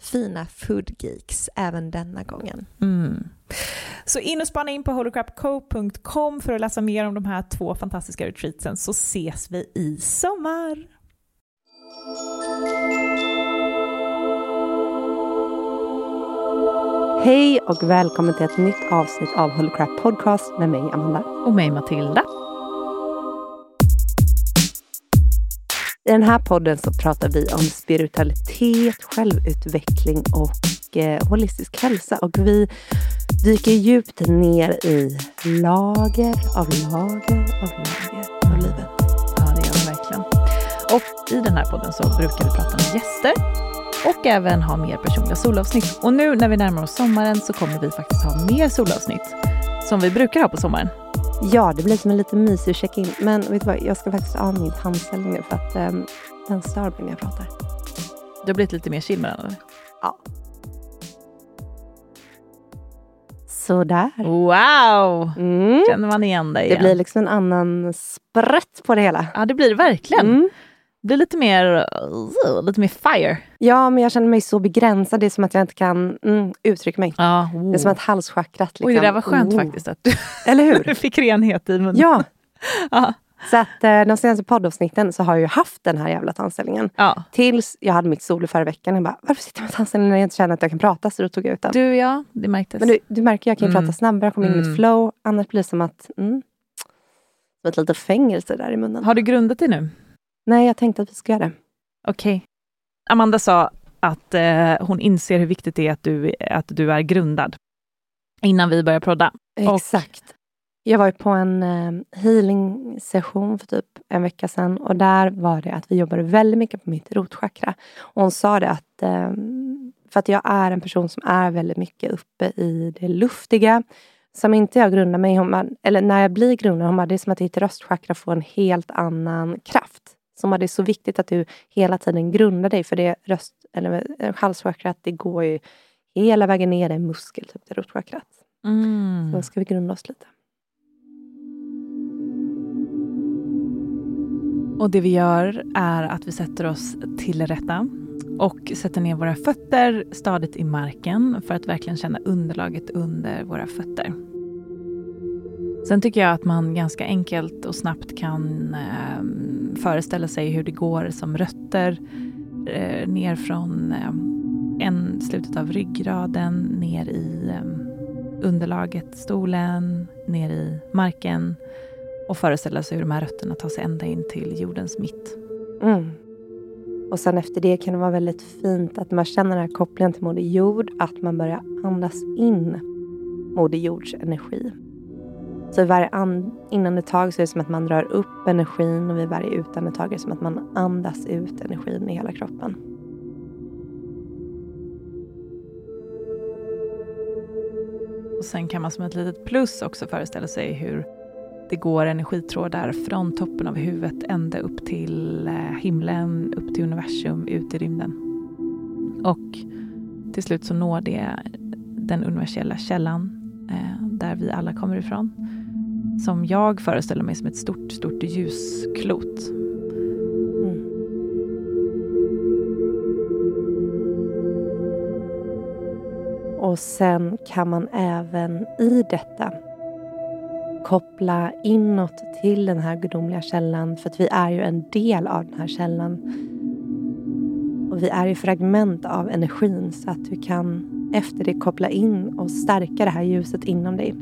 fina foodgeeks även denna gången. Mm. Så in och spana in på holocrapco.com för att läsa mer om de här två fantastiska retreatsen så ses vi i sommar. Hej och välkommen till ett nytt avsnitt av Holocrap Podcast med mig Amanda. Och mig Matilda. I den här podden så pratar vi om spiritualitet, självutveckling och eh, holistisk hälsa. Och vi dyker djupt ner i lager av lager av lager av livet. Ja, det gör vi verkligen. Och i den här podden så brukar vi prata med gäster och även ha mer personliga solavsnitt. Och nu när vi närmar oss sommaren så kommer vi faktiskt ha mer solavsnitt som vi brukar ha på sommaren. Ja, det blir som en lite mysig check-in. Men vet du vad, jag ska faktiskt av min tandställning nu för att um, den stör mig när jag pratar. Du har blivit lite mer chill med den eller? Ja. Sådär. Wow! Mm. Känner man igen dig igen. Det blir liksom en annan sprätt på det hela. Ja, det blir det verkligen. Mm blir lite mer, uh, lite mer fire. Ja, men jag känner mig så begränsad. Det är som att jag inte kan mm, uttrycka mig. Ah, oh. Det är som att halschakrat... Liksom, Oj, det där var skönt oh. faktiskt. Att du, Eller hur? du fick renhet i munnen. Ja. ah. Så att eh, de senaste poddavsnitten så har jag ju haft den här jävla tandställningen. Ja. Tills jag hade mitt solo förra veckan. Jag bara, varför sitter jag med tandställning när jag inte känner att jag kan prata? Så då tog jag ut den. Du ja, det märktes. Men du, du märker, jag kan ju mm. prata snabbare, komma in i mm. mitt flow. Annars blir det som att, mm, som ett litet fängelse där i munnen. Har du grundat dig nu? Nej, jag tänkte att vi ska göra det. Okej. Okay. Amanda sa att eh, hon inser hur viktigt det är att du, att du är grundad innan vi börjar prodda. Exakt. Och... Jag var på en eh, healing session för typ en vecka sedan och där var det att vi jobbade väldigt mycket på mitt rotchakra. Och hon sa det att eh, för att jag är en person som är väldigt mycket uppe i det luftiga som inte jag grundar mig i, eller när jag blir grundad, hon bara, det är som att ditt röstchakra får en helt annan kraft som det är så viktigt att du hela tiden grundar dig för det röst eller eh, halschakrat det går ju hela vägen ner i muskel, typ till rotchakrat. Mm. Så ska vi grunda oss lite. Och det vi gör är att vi sätter oss till rätta och sätter ner våra fötter stadigt i marken för att verkligen känna underlaget under våra fötter. Sen tycker jag att man ganska enkelt och snabbt kan eh, föreställa sig hur det går som rötter eh, ner från eh, en, slutet av ryggraden ner i eh, underlaget, stolen, ner i marken och föreställa sig hur de här rötterna tar sig ända in till jordens mitt. Mm. Och sen efter det kan det vara väldigt fint att man känner den här kopplingen till Moder Jord, att man börjar andas in Moder Jords energi. Så vid varje inandetag så är det som att man drar upp energin och vid varje utandetag är det som att man andas ut energin i hela kroppen. Och sen kan man som ett litet plus också föreställa sig hur det går energitrådar från toppen av huvudet ända upp till eh, himlen, upp till universum, ut i rymden. Och till slut så når det den universella källan eh, där vi alla kommer ifrån. Som jag föreställer mig som ett stort, stort ljusklot. Mm. Och sen kan man även i detta koppla inåt till den här gudomliga källan för att vi är ju en del av den här källan. Och vi är ju fragment av energin så att du kan efter det koppla in och stärka det här ljuset inom dig.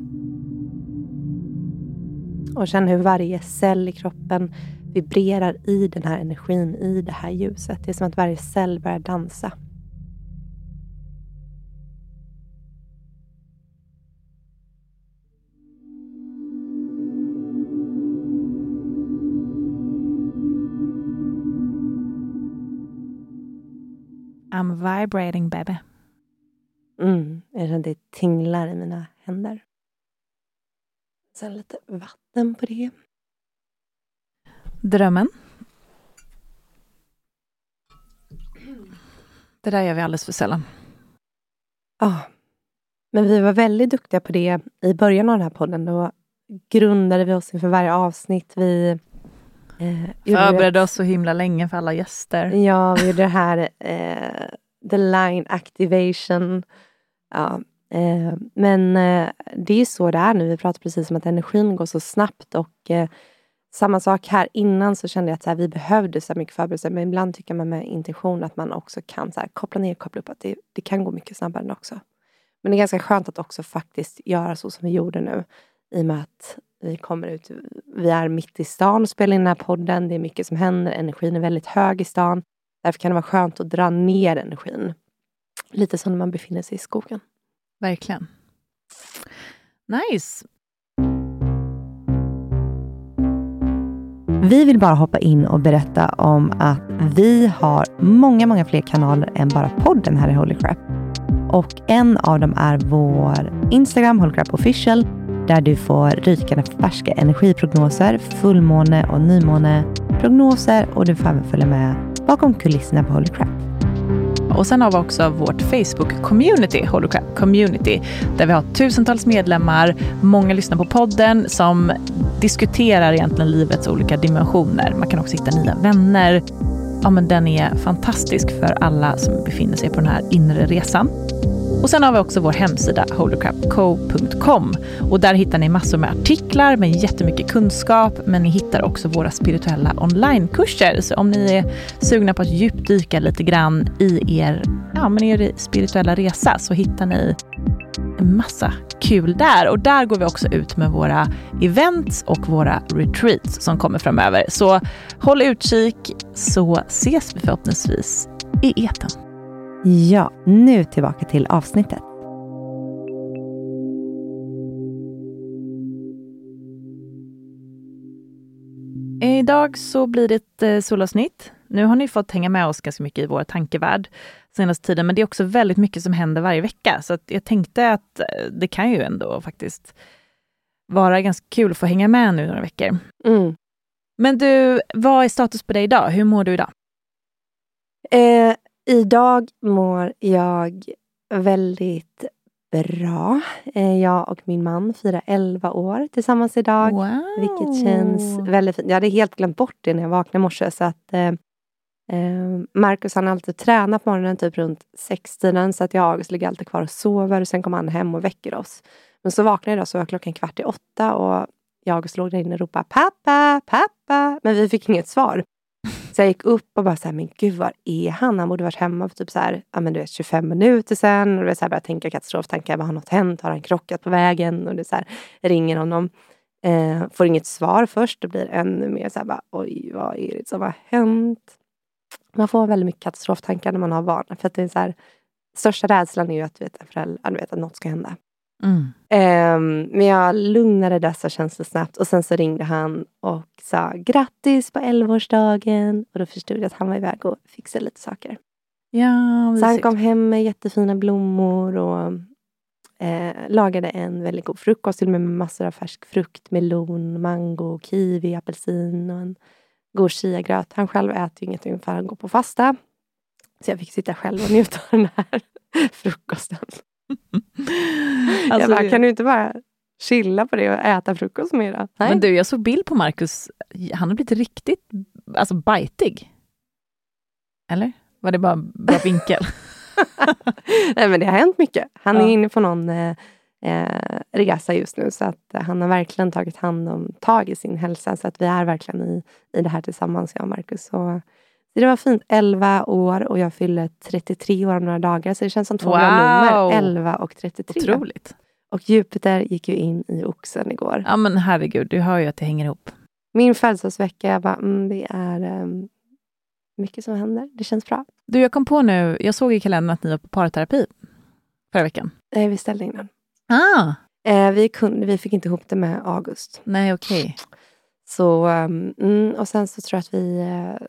Och känn hur varje cell i kroppen vibrerar i den här energin, i det här ljuset. Det är som att varje cell börjar dansa. I'm vibrating baby. Mm, jag känner det tinglar i mina händer. Sen lite vatten på det. Drömmen. Det där gör vi alldeles för sällan. Ja, men vi var väldigt duktiga på det i början av den här podden. Då grundade vi oss inför varje avsnitt. Vi Eh, Förberedde oss så himla länge för alla gäster. Ja, vi gjorde det här eh, the line activation. Ja, eh, men eh, det är så det är nu. Vi pratade precis om att energin går så snabbt och eh, samma sak här. Innan så kände jag att så här, vi behövde så mycket förberedelser, men ibland tycker man med intention att man också kan så här, koppla ner, koppla upp, att det, det kan gå mycket snabbare också. Men det är ganska skönt att också faktiskt göra så som vi gjorde nu i och med att vi kommer ut, vi är mitt i stan och spelar in den här podden. Det är mycket som händer. Energin är väldigt hög i stan. Därför kan det vara skönt att dra ner energin. Lite som när man befinner sig i skogen. Verkligen. Nice. Vi vill bara hoppa in och berätta om att vi har många, många fler kanaler än bara podden här i Holy Crap. Och en av dem är vår Instagram, Holy Crap Official, där du får rykande färska energiprognoser, fullmåne och nymåneprognoser och du får även följa med bakom kulisserna på Holy Crap. Och sen har vi också vårt Facebook-community, Holocrap Community, där vi har tusentals medlemmar, många lyssnar på podden som diskuterar egentligen livets olika dimensioner. Man kan också hitta nya vänner. Ja, men den är fantastisk för alla som befinner sig på den här inre resan. Och sen har vi också vår hemsida holycrapco.com och där hittar ni massor med artiklar med jättemycket kunskap, men ni hittar också våra spirituella onlinekurser. Så om ni är sugna på att djupdyka lite grann i er, ja, men er spirituella resa så hittar ni en massa kul där. Och där går vi också ut med våra events och våra retreats som kommer framöver. Så håll utkik så ses vi förhoppningsvis i eten. Ja, nu tillbaka till avsnittet. Idag så blir det ett eh, solavsnitt. Nu har ni fått hänga med oss ganska mycket i vår tankevärld senaste tiden, men det är också väldigt mycket som händer varje vecka. Så jag tänkte att eh, det kan ju ändå faktiskt vara ganska kul att få hänga med nu några veckor. Mm. Men du, vad är status på dig idag? Hur mår du idag? Eh, Idag mår jag väldigt bra. Eh, jag och min man firar 11 år tillsammans idag. Wow. Vilket känns väldigt fint. Jag hade helt glömt bort det när jag vaknade i morse. Så att, eh, eh, Marcus han har alltid tränat på morgonen typ runt sextiden så att jag och August ligger alltid kvar och sover. Och sen kommer han hem och väcker oss. Men så vaknade jag idag så var klockan kvart i åtta och jag och August låg där inne och ropade pappa, pappa. Men vi fick inget svar. Så jag gick upp och bara så här, men gud var är han? Han borde varit hemma för typ så här, ja, men du vet, 25 minuter sen. Och det så här, började tänka katastroftankar. vad Har något hänt? Har han krockat på vägen? Och det så här, ringer honom. Eh, får inget svar först. Det blir ännu mer så här, bara, oj vad är det som har hänt? Man får väldigt mycket katastroftankar när man har barn. För att det är så här, största rädslan är ju att, vet, föräldrar, vet, att något ska hända. Mm. Um, men jag lugnade dessa känslor snabbt och sen så ringde han och sa grattis på 11-årsdagen. Och då förstod jag att han var iväg och fixade lite saker. Ja, så han kom hem med jättefina blommor och eh, lagade en väldigt god frukost. Till och med med massor av färsk frukt. Melon, mango, kiwi, apelsin och en god chiagröt. Han själv äter ju ingenting för han går på fasta. Så jag fick sitta själv och njuta av den här frukosten. Alltså, jag bara, det- kan du inte bara chilla på det och äta frukost med då? Nej. Men du, jag såg bild på Marcus. Han har blivit riktigt alltså, bajtig. Eller? Var det bara bra vinkel? Nej, men det har hänt mycket. Han är Ja. inne på någon eh, eh, resa just nu så att eh, han har verkligen tagit hand om tag i sin hälsa så att vi är verkligen i, i det här tillsammans, jag och Marcus. Så, så det var fint. 11 år och jag fyller 33 år om några dagar så det känns som två Wow. nummer. 11 och 33. Otroligt. Och Jupiter gick ju in i oxen igår. Ja men herregud, du hör ju att det hänger ihop. Min födelsedagsvecka, jag bara, mm, det är ehm, mycket som händer. Det känns bra. Du, jag kom på nu, jag såg i kalendern att ni var på parterapi förra veckan. Nej, vi ställde in den. Ah, Eh, vi, kunde, vi fick inte ihop det med August. nej okej. Så, ehm, mm, och sen så tror jag att vi eh,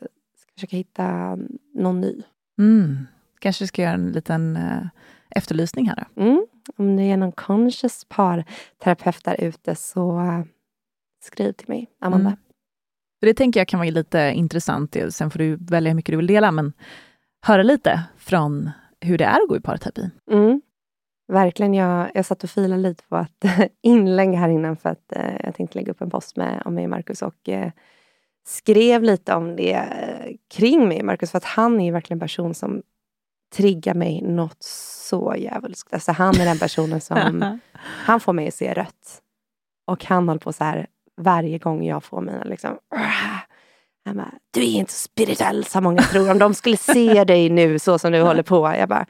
försöka hitta någon ny. Mm. Kanske ska göra en liten eh, efterlysning här. Mm. Om det är någon conscious parterapeut där ute så eh, skriv till mig, Amanda. Mm. Det tänker jag kan vara lite intressant. Sen får du välja hur mycket du vill dela, men höra lite från hur det är att gå i parterapi. Mm. Verkligen, jag, jag satt och filade lite på ett inlägg här innan för att eh, jag tänkte lägga upp en post med, om mig och Marcus och eh, skrev lite om det eh, kring mig och Marcus för att han är ju verkligen en person som triggar mig något så djävulskt. Alltså han är den personen som Han får mig att se rött. Och han håller på så här varje gång jag får mina liksom... Han bara, du är inte så spirituell som många tror. Om de skulle se dig nu så som du håller på. Jag bara,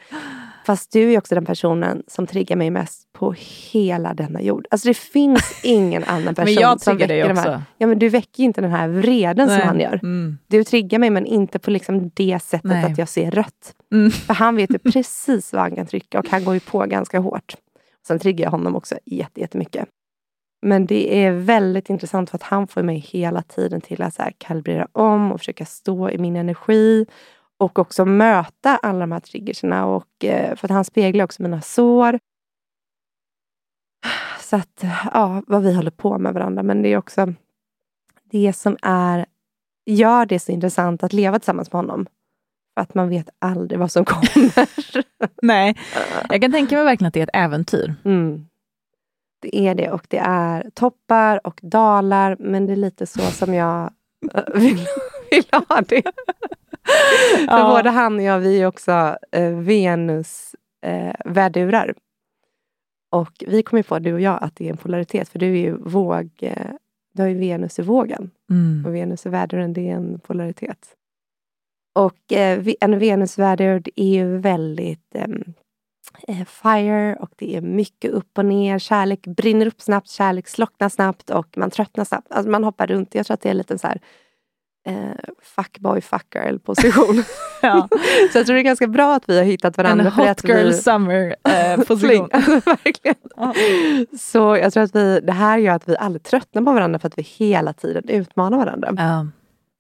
fast du är också den personen som triggar mig mest på hela denna jord. Alltså det finns ingen annan person men jag som dig väcker de också. här... Ja, men du väcker inte den här vreden Nej. som han gör. Mm. Du triggar mig men inte på liksom det sättet Nej. att jag ser rött. Mm. För han vet ju precis vad han kan trycka och han går ju på ganska hårt. Sen triggar jag honom också jätte- jättemycket. Men det är väldigt intressant för att han får mig hela tiden till att så här kalibrera om och försöka stå i min energi. Och också möta alla de här triggerserna. Och, eh, för att han speglar också mina sår. Så att, ja, vad vi håller på med varandra. Men det är också det som är, gör det så intressant att leva tillsammans med honom. För att man vet aldrig vad som kommer. Nej, jag kan tänka mig verkligen att det är ett äventyr. Mm. Det är det och det är toppar och dalar men det är lite så som jag eh, vill, vill ha det. För Ja. både han och jag, vi är också eh, Venus eh, värdurar. Och vi kom ju på, du och jag, att det är en polaritet för du är ju våg, eh, du har ju Venus i vågen Mm. och Venus i värduren, det är en polaritet. Och eh, en Venusvärdur det är ju väldigt ehm, eh, fire och det är mycket upp och ner. Kärlek brinner upp snabbt, kärlek slocknar snabbt och man tröttnar snabbt. Alltså man hoppar runt. Jag tror att det är lite så här eh, fuckboy fucker position. Ja. så jag tror det är ganska bra att vi har hittat En varandra. för hot girl vi, summer eh, position. Alltså, verkligen. Så jag tror att vi, det här gör att vi aldrig tröttnar på varandra för att vi hela tiden utmanar varandra. Ja.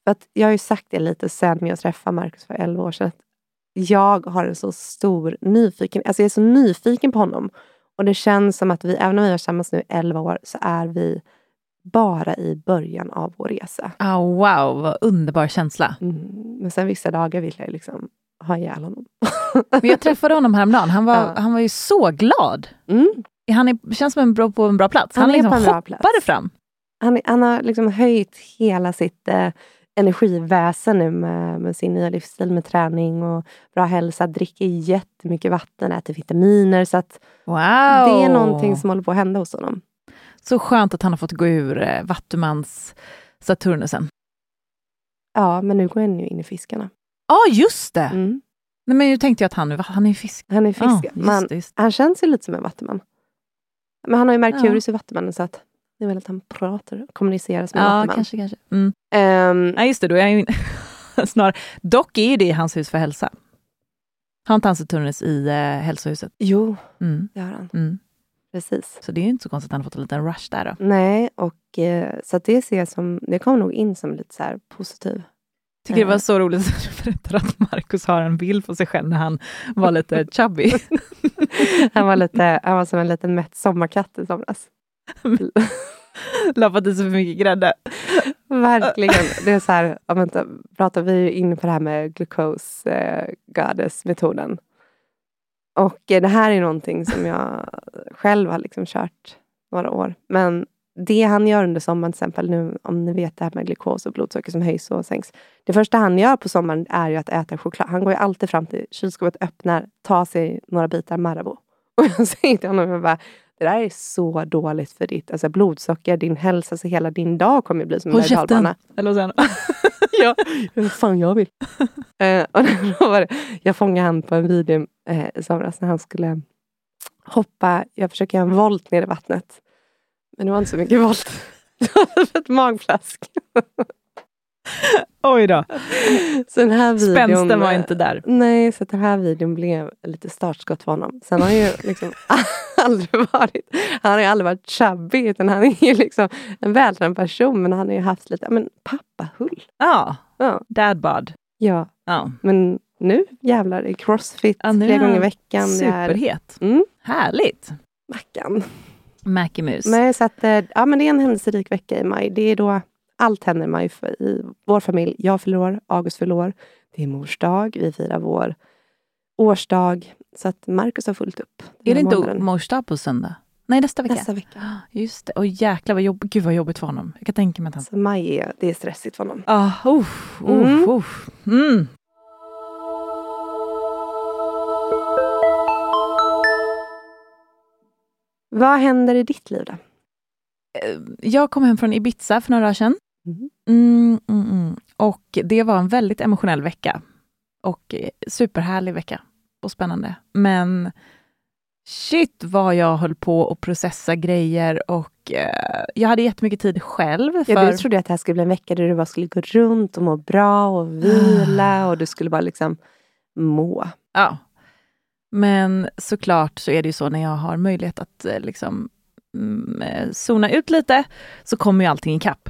För att jag har ju sagt det lite sen jag träffade Marcus för 11 år sedan. Att jag har en så stor nyfiken, alltså jag är så nyfiken på honom. Och det känns som att vi, även om vi har varit tillsammans nu i 11 år, så är vi bara i början av vår resa. Ah, wow, vad underbar känsla. Mm. Men sen vissa dagar vill jag liksom ha ihjäl honom. Men jag träffade honom häromdagen. Han var, Ja. han var ju så glad. Mm. Han är, känns som en bra, på en bra plats. Han, Han liksom hoppade plats. fram. Han, han har liksom höjt hela sitt eh, energiväsen nu med, med sin nya livsstil med träning och bra hälsa. Dricker jättemycket vatten, äter vitaminer. Så att Wow! det är någonting som håller på att hända hos honom. Så skönt att han har fått gå ur eh, Vattumans Saturnusen. Ja, men nu går han ju in i fiskarna. Ja, ah, just det! Mm. Nej, men nu tänkte jag att han, han är fisk. Han är Ja, fisk. just men det, just. han känns ju lite som en vattuman. Men han har ju Merkurius i vattumannen så att det är väl att han pratar och kommunicerar som en Ja, vattuman. kanske, kanske. Mm. Ehm, Ja, just det. Då är han ju snarare. Dock är det hans hus för hälsa. Har inte han Saturnus i eh, hälsohuset? jo, Mm. det har han. Mm. Precis. Så det är ju inte så konstigt att han har fått en liten rush där då. Nej, och eh, så det ser jag som, det kommer nog in som lite så här positiv. Tycker det var Eh. så roligt att du berättade att Markus har en bild på sig själv när han var lite chubby. Han var, lite, han var som en liten mätt sommarkatt i somras. Lappat i sig för mycket grädde. Verkligen. Det är så här, om vänta, pratar vi ju in på det här med glucose eh, goddess-metoden. Och det här är någonting som jag själv har liksom kört några år. Men det han gör under sommaren, till exempel nu om ni vet det här med glukos och blodsocker som höjs och sänks. Det första han gör på sommaren är ju att äta choklad. Han går ju alltid fram till kylskåpet, öppnar, tar sig några bitar Marabou. Och jag säger till honom, jag bara, det där är så dåligt för ditt alltså blodsocker, din hälsa, så hela din dag kommer bli som en Håll berg och käften! dalbana. Eller vad säger han? Ja, vad fan jag vill. eh, och då var det, jag fångade han på en video eh, i somras när han skulle hoppa. Jag försöker göra en volt ner i vattnet. Men det var inte så mycket volt. Det var ett magplask. Oj då. Så den här videon, Spänsten var inte där. Nej, så den här videon blev lite startskott för honom. Sen har han ju liksom aldrig varit, han har ju aldrig varit chubby, utan han är ju liksom en vältränad person, men han har ju haft lite, men pappahull. Ja, Ja, dad bod. ja, Ja. men nu jävlar, det är crossfit Ja, är gånger i veckan. Det är Superhet. mm, Härligt. Mackan. Mackie-mus. Nej, så att, eh, ja, men det är en händelserik vecka i maj. Det är då allt händer maj för, i vår familj. Jag fyller år, August fyller år. Det är mors dag. Vi firar vår årsdag. Så att Marcus har fullt upp. Är det inte mors dag på söndag? Nej, nästa vecka. Nästa vecka. Just det. Och jäklar vad jobbigt. Gud vad jobbigt för honom. Jag kan tänka mig att han... Så maj är, det är stressigt för honom. Ah, uff, uff, Mm. uff. Mm. Vad händer i ditt liv då? Eh, Jag kom hem från Ibiza för några dagar sedan. Mm, mm, mm. Och det var en väldigt emotionell vecka. Och eh, superhärlig vecka. Och spännande. Men shit vad jag höll på att processa grejer och eh, jag hade jättemycket tid själv. För... Ja, du trodde att det här skulle bli en vecka där du bara skulle gå runt och må bra och vila och du skulle bara liksom må. Ja. Men såklart så är det ju så när jag har möjlighet att eh, liksom mm, eh, zona ut lite så kommer ju allting ikapp.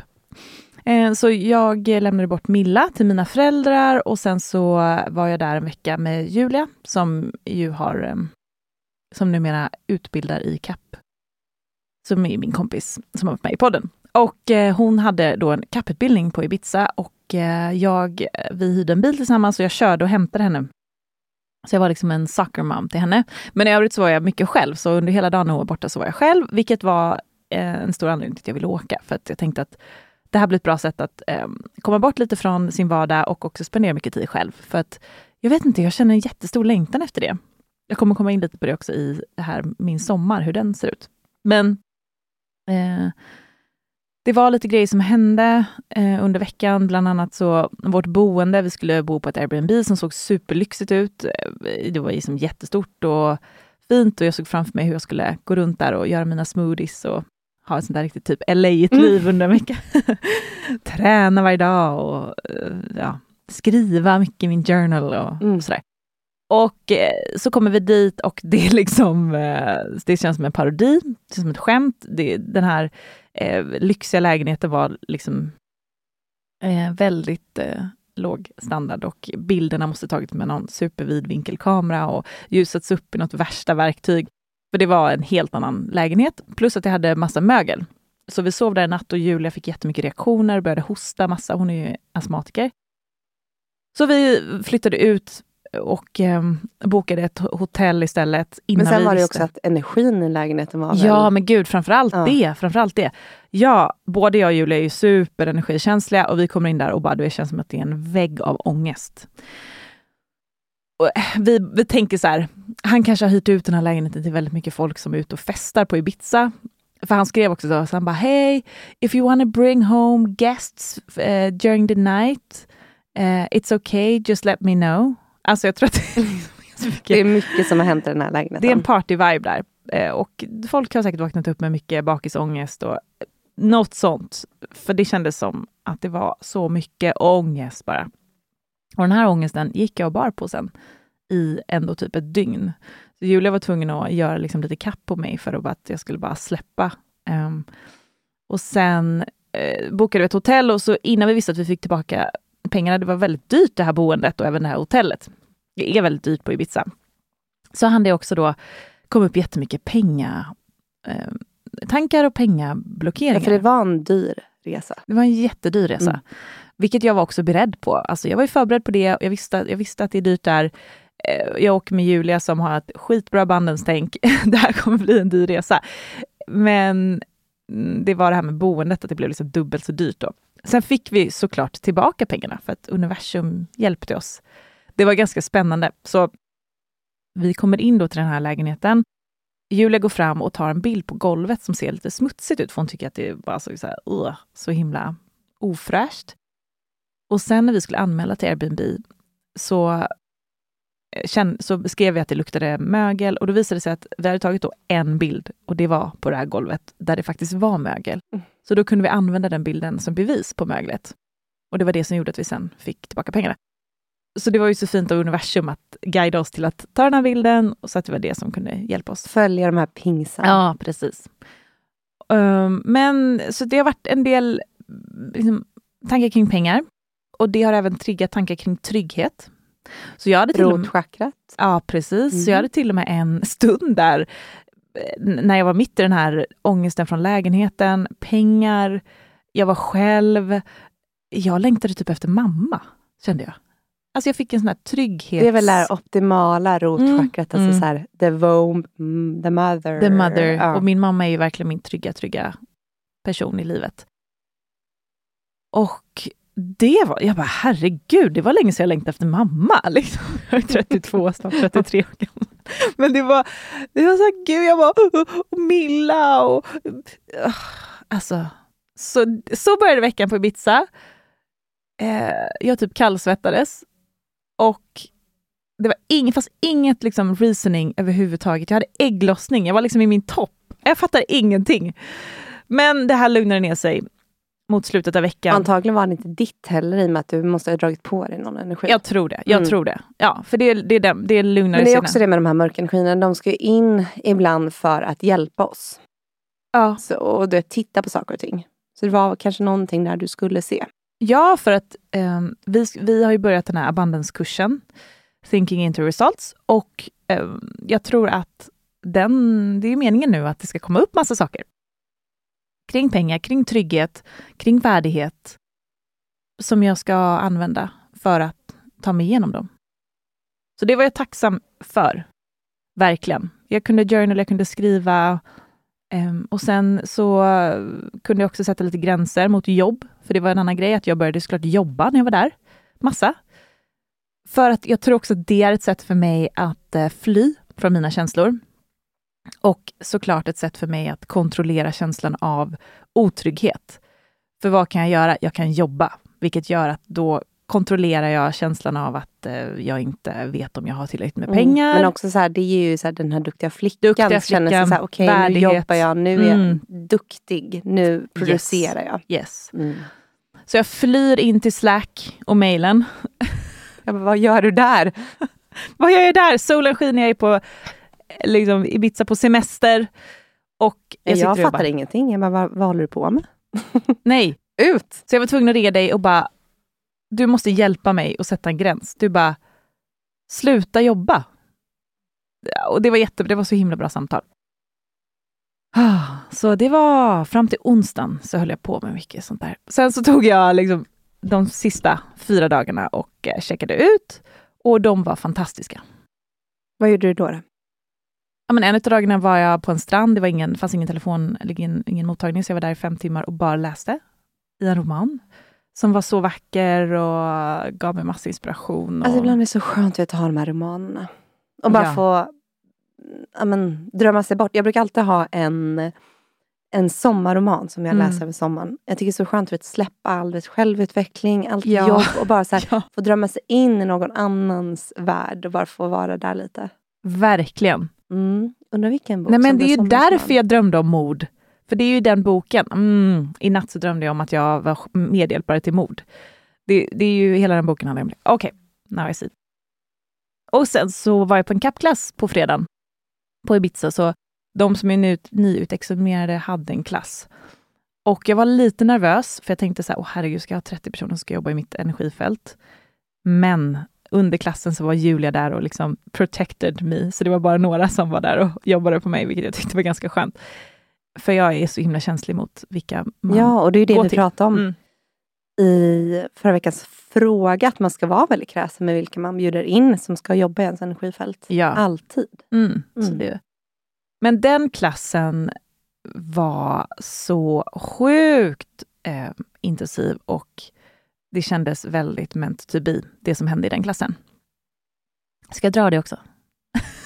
Eh, så jag lämnade bort Milla till mina föräldrar och sen så var jag där en vecka med Julia som ju har ehm, som numera utbildar i CAP. Som är min kompis som har varit med i podden. Och eh, hon hade då en CAP-utbildning på Ibiza och eh, jag, vi hyrde en bil tillsammans och jag körde och hämtade henne så jag var liksom en sucker mom till henne. Men i övrigt så var jag mycket själv, så under hela dagen när hon var borta så var jag själv, vilket var en stor anledning till att jag ville åka. För att jag tänkte att det här blir ett bra sätt att eh, komma bort lite från sin vardag och också spendera mycket tid själv. För att jag vet inte, jag känner en jättestor längtan efter det. Jag kommer komma in lite på det också i det här min sommar, hur den ser ut. Men eh, det var lite grejer som hände eh, under veckan, bland annat så vårt boende, vi skulle bo på ett Airbnb som såg superlyxigt ut. Eh, det var liksom jättestort och fint och jag såg framför mig hur jag skulle gå runt där och göra mina smoothies och ha ett sånt där riktigt typ LA-igt liv under en vecka. Träna varje dag och eh, ja, skriva mycket i min journal och Mm. sådär. Och eh, så kommer vi dit och det liksom, eh, det känns som en parodi, som ett skämt. Det, den här eh, lyxiga lägenheten var liksom eh, väldigt eh, låg standard och bilderna måste tagits med någon supervidvinkelkamera och ljusats upp i något värsta verktyg. För det var en helt annan lägenhet, plus att jag hade massa mögel. Så vi sov där en natt och Julia fick jättemycket reaktioner, började hosta massa, hon är ju astmatiker. Så vi flyttade ut och eh, bokade ett hotell istället. Innan men sen var det också att energin i lägenheten var Ja, väl... men gud, framförallt Ja. det. Framförallt det. Ja, både jag och Julia är ju superenergikänsliga och vi kommer in där och bara, det känns som att det är en vägg av ångest. Eh, vi, vi tänker så här, han kanske har hyrt ut den här lägenheten till väldigt mycket folk som är ute och festar på Ibiza. För han skrev också så, så han bara, hey, if you wanna bring home guests eh, during the night, eh, it's okay, just let me know. Alltså jag tror att det är mycket- Det är mycket som har hänt i den här lägenheten. det är en party-vibe där. Eh, och folk har säkert vaknat upp med mycket bakisångest och något sånt. För det kändes som att det var så mycket ångest bara. Och den här ångesten gick jag och bar på sen i ändå typ ett dygn. Så Julia var tvungen att göra liksom lite kapp på mig för att, jag skulle bara släppa. Um, och sen eh, bokade vi ett hotell och så innan vi visste att vi fick tillbaka pengarna, det var väldigt dyrt det här boendet och även det här hotellet. Det är väldigt dyrt på Ibiza. Så hann det också då kom upp jättemycket pengar, eh, tankar och ja, pengablockeringar. för det var en dyr resa. Det var en jättedyr resa. Mm. Vilket jag var också beredd på. Alltså jag var ju förberedd på det. Jag visste, jag visste att det är dyrt där. Eh, Jag åker med Julia som har ett skitbra bandens-tänk. det här kommer bli en dyr resa. Men mm, det var det här med boendet, att det blev liksom dubbelt så dyrt då. Sen fick vi såklart tillbaka pengarna för att universum hjälpte oss. Det var ganska spännande. Så vi kommer in då till den här lägenheten. Julia går fram och tar en bild på golvet som ser lite smutsigt ut, för hon tycker att det bara såg så, här, "Ugh", så himla ofräscht. Och sen när vi skulle anmäla till Airbnb så, eh, så skrev vi att det luktade mögel och då visade det sig att vi hade tagit då en bild och det var på det här golvet där det faktiskt var mögel. Mm. Så då kunde vi använda den bilden som bevis på möglet. Och det var det som gjorde att vi sen fick tillbaka pengarna. Så det var ju så fint av universum att guida oss till att ta den här bilden, och så att det var det som kunde hjälpa oss. Följa de här pingsarna. Ja, precis. Um, men så det har varit en del liksom, tankar kring pengar. Och det har även triggat tankar kring trygghet. Så jag hade till Rotchakrat. Ja, precis. Så Mm. jag hade till och med en stund där när jag var mitt i den här ångesten från lägenheten, pengar, jag var själv. Jag längtade typ efter mamma, kände jag. Alltså jag fick en sån här trygghet. Det är väl det optimala rotchakrat, Mm, alltså mm. så här, the womb, mm, the mother. The mother. Ja. Och min mamma är ju verkligen min trygga, trygga person i livet. Och det var, jag bara herregud, det var länge sedan jag längtade efter mamma. Liksom. Jag är 32, snart 33 år gammal. Men det var, det var så här, gud, jag var och Milla och... uh, Alltså, så, så började veckan på Ibiza. Eh, jag typ kallsvettades. Och det var ing, fast inget liksom reasoning överhuvudtaget. Jag hade ägglossning, jag var liksom i min topp. Jag fattade ingenting. Men det här lugnade ner sig mot slutet av veckan. Antagligen var det inte ditt heller i och med att du måste ha dragit på dig någon energi. Jag tror det. Jag Mm. tror det. Ja, för det, det, det, det lugnade Men det är också det med de här mörkenergierna, de ska in ibland för att hjälpa oss. Ja. Så, och du titta på saker och ting. Så det var kanske någonting där du skulle se. Ja, för att eh, vi, vi har ju börjat den här abundance-kursen, Thinking into results, och eh, jag tror att den, det är meningen nu att det ska komma upp massa saker. Kring pengar, kring trygghet, kring värdighet, som jag ska använda för att ta mig igenom dem. Så det var jag tacksam för, verkligen. Jag kunde journal, jag kunde skriva, ehm, och sen så kunde jag också sätta lite gränser mot jobb, för det var en annan grej att jag började såklart jobba när jag var där. Massa. För att jag tror också att det är ett sätt för mig att eh, fly från mina känslor. Och såklart ett sätt för mig att kontrollera känslan av otrygghet. För vad kan jag göra? Jag kan jobba, vilket gör att då kontrollerar jag känslan av att eh, jag inte vet om jag har tillräckligt med pengar. Mm. Men också så här, det är ju så här, den här duktiga flickan. Duktiga känner sig flickan, så här, okej nu värdighet. jobbar jag, nu är Mm. jag duktig, nu producerar jag. Yes. Mm. Så jag flyr in till Slack och mejlen. Bara, vad gör du där? Vad gör jag där? Solen skiner, jag är på liksom, Ibiza på semester. Och jag, Jag, sitter och fattar jobbar. ingenting. Jag bara, vad, vad håller du på med? Nej. Ut! Så jag var tvungen att ringa dig och bara, du måste hjälpa mig att sätta en gräns. Du bara, sluta jobba. Ja, Och det var jätte, det var så himla bra samtal. Ah, Så det var fram till onsdagen så höll jag på med mycket sånt där. Sen så tog jag liksom de sista fyra dagarna och eh, checkade ut Och de var fantastiska. Vad gjorde du då? då? Ja, men en av dagarna var jag på en strand, det var ingen, fanns ingen telefon eller ingen, ingen mottagning, så jag var där i fem timmar och bara läste i en roman som var så vacker och gav mig massa inspiration. Och... Alltså ibland är det så skönt att ha de här romanerna. Och bara Ja. få ja, men, drömma sig bort. Jag brukar alltid ha en, en sommarroman som jag Mm. läser över sommaren. Jag tycker det är så skönt att släppa all vet, självutveckling, allt Ja. jobb och bara så här, Ja, få drömma sig in i någon annans värld och bara få vara där lite. verkligen. Mm. Undrar vilken bok Nej, men det är ju därför jag drömde om mord. För det är ju den boken. Mm, I natt så drömde jag om att jag var medhjälpare till mord. Det, det är ju hela den boken handlar om det. Okej, now I see. Och sen så var jag på en kappklass på fredagen på Ibiza, så de som är ny, nyutexaminerade hade en klass. Och jag var lite nervös, för jag tänkte så här, åh herregud, ska jag ha 30 personer som ska jobba i mitt energifält? Men under klassen så var Julia där och liksom protected me, så det var bara några som var där och jobbade på mig, vilket jag tyckte var ganska skönt. För jag är så himla känslig mot vilka man... Ja, och det är ju det vi till. pratade om Mm. I förra veckans fråga. Att man ska vara väldigt kräsen med vilka man bjuder in som ska jobba i ens energifält. Ja. Alltid. Mm, Mm. det. Men den klassen var så sjukt eh, intensiv och det kändes väldigt meant to be, det som hände i den klassen. Ska jag dra det också?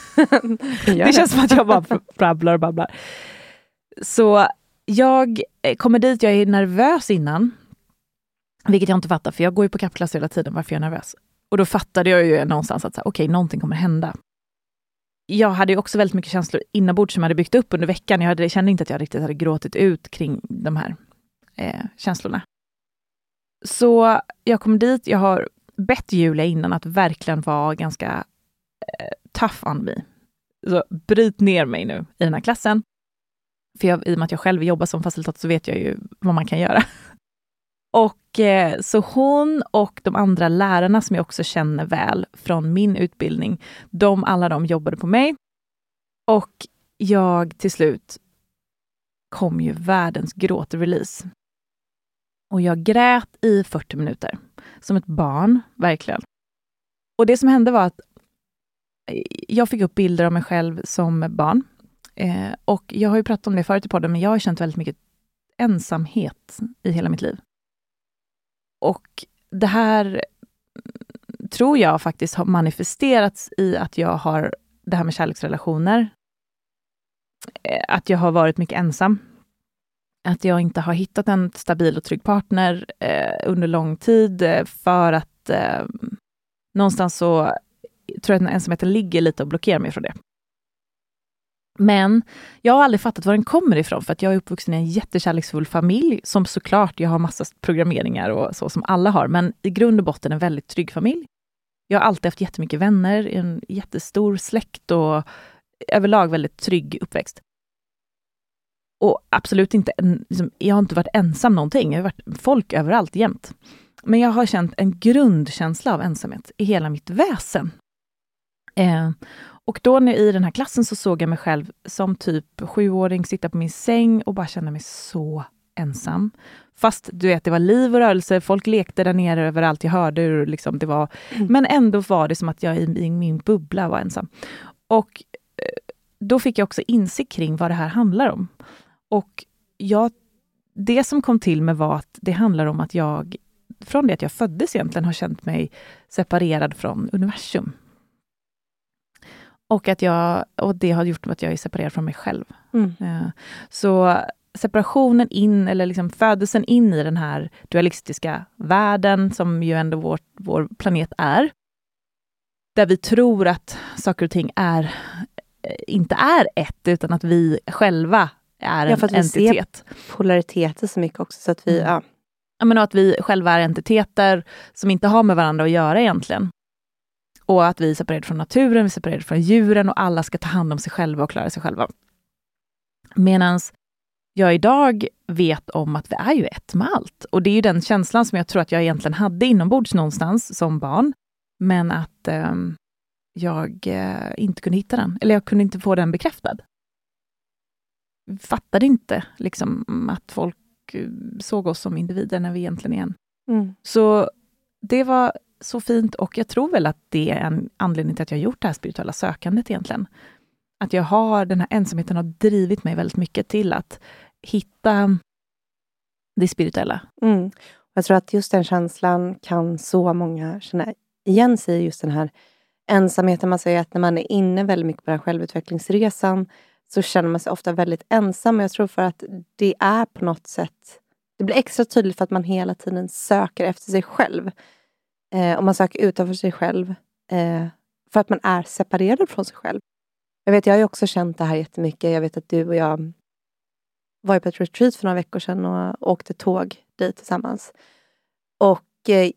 Gör Det känns som att jag bara babblar och babblar. Så jag eh, kommer dit, jag är nervös innan. Vilket jag inte fattar, för jag går ju på kappklass hela tiden, varför jag är nervös. Och då fattade jag ju någonstans att okej, okay, okej, någonting kommer hända. Jag hade ju också väldigt mycket känslor inombords som jag hade byggt upp under veckan. Jag hade, kände inte att jag riktigt hade gråtit ut kring de här eh, känslorna. Så jag kom dit, jag har bett Julia innan att verkligen vara ganska eh, tough on me. Så bryt ner mig nu i den här klassen. För jag, i och med att jag själv jobbar som facilitator så vet jag ju vad man kan göra. Och eh, så hon och de andra lärarna som jag också känner väl från min utbildning, de alla de jobbade på mig. Och jag till slut kom ju världens gråtrelease. Och jag grät i 40 minuter. Som ett barn, verkligen. Och det som hände var att eh, jag fick upp bilder av mig själv som barn. Eh, och jag har ju pratat om det förut i podden, men jag har känt väldigt mycket ensamhet i hela mitt liv. Och det här tror jag faktiskt har manifesterats i att jag har det här med kärleksrelationer. Eh, att jag har varit mycket ensam. Att jag inte har hittat en stabil och trygg partner eh, under lång tid eh, för att eh, någonstans så tror jag att ensamheten ligger lite och blockerar mig från det. Men jag har aldrig fattat var den kommer ifrån, för att jag är uppvuxen i en jättekärleksfull familj, som såklart, jag har massa programmeringar och så som alla har, men i grund och botten en väldigt trygg familj. Jag har alltid haft jättemycket vänner, en jättestor släkt och överlag väldigt trygg uppväxt. Och absolut inte, en, liksom, jag har inte varit ensam någonting, jag har varit folk överallt jämt. Men jag har känt en grundkänsla av ensamhet i hela mitt väsen. Eh, och då när, i den här klassen så såg jag mig själv som typ sjuåring sitta på min säng och bara känna mig så ensam. Fast du vet, det var liv och rörelse, folk lekte där nere överallt, jag hörde liksom det var. Men ändå var det som att jag i, i min bubbla var ensam. Och eh, då fick jag också insikt kring vad det här handlar om. Och jag, det som kom till mig var att det handlar om att jag, från det att jag föddes egentligen, har känt mig separerad från universum. Och, att jag, och det har gjort att jag är separerad från mig själv. Mm. Eh, Så separationen in, eller liksom födelsen in i den här dualistiska världen, som ju ändå vår, vår planet är, där vi tror att saker och ting är, eh, inte är ett, utan att vi själva är Ja, för en att vi ser- entitet. Polariteter så mycket också så att vi, Mm. ja. Ja, men att vi själva är entiteter som inte har med varandra att göra egentligen. Och att vi är separerade från naturen, vi är separerade från djuren och alla ska ta hand om sig själva och klara sig själva. Medan jag idag vet om att vi är ju ett med allt. Och det är ju den känslan som jag tror att jag egentligen hade inombords någonstans som barn. Men att ehm, jag eh, inte kunde hitta den, eller jag kunde inte få den bekräftad. Fattade inte liksom att folk eh, såg oss som individer när vi egentligen är en. Mm. Så det var så fint och jag tror väl att det är en anledning till att jag har gjort det här spirituella sökandet egentligen. Att jag har, den här ensamheten har drivit mig väldigt mycket till att hitta det spirituella. Mm. Jag tror att just den känslan kan så många känna igen sig i. Just den här ensamheten. Man säger att när man är inne väldigt mycket på den här självutvecklingsresan så känner man sig ofta väldigt ensam. Jag tror för att det är på något sätt det blir extra tydligt för att man hela tiden söker efter sig själv. Eh, och man söker utanför sig själv. Eh, för att man är separerad från sig själv. Jag vet, jag har ju också känt det här jättemycket. Jag vet att du och jag var på ett retreat för några veckor sedan och åkte tåg dit tillsammans. Och eh,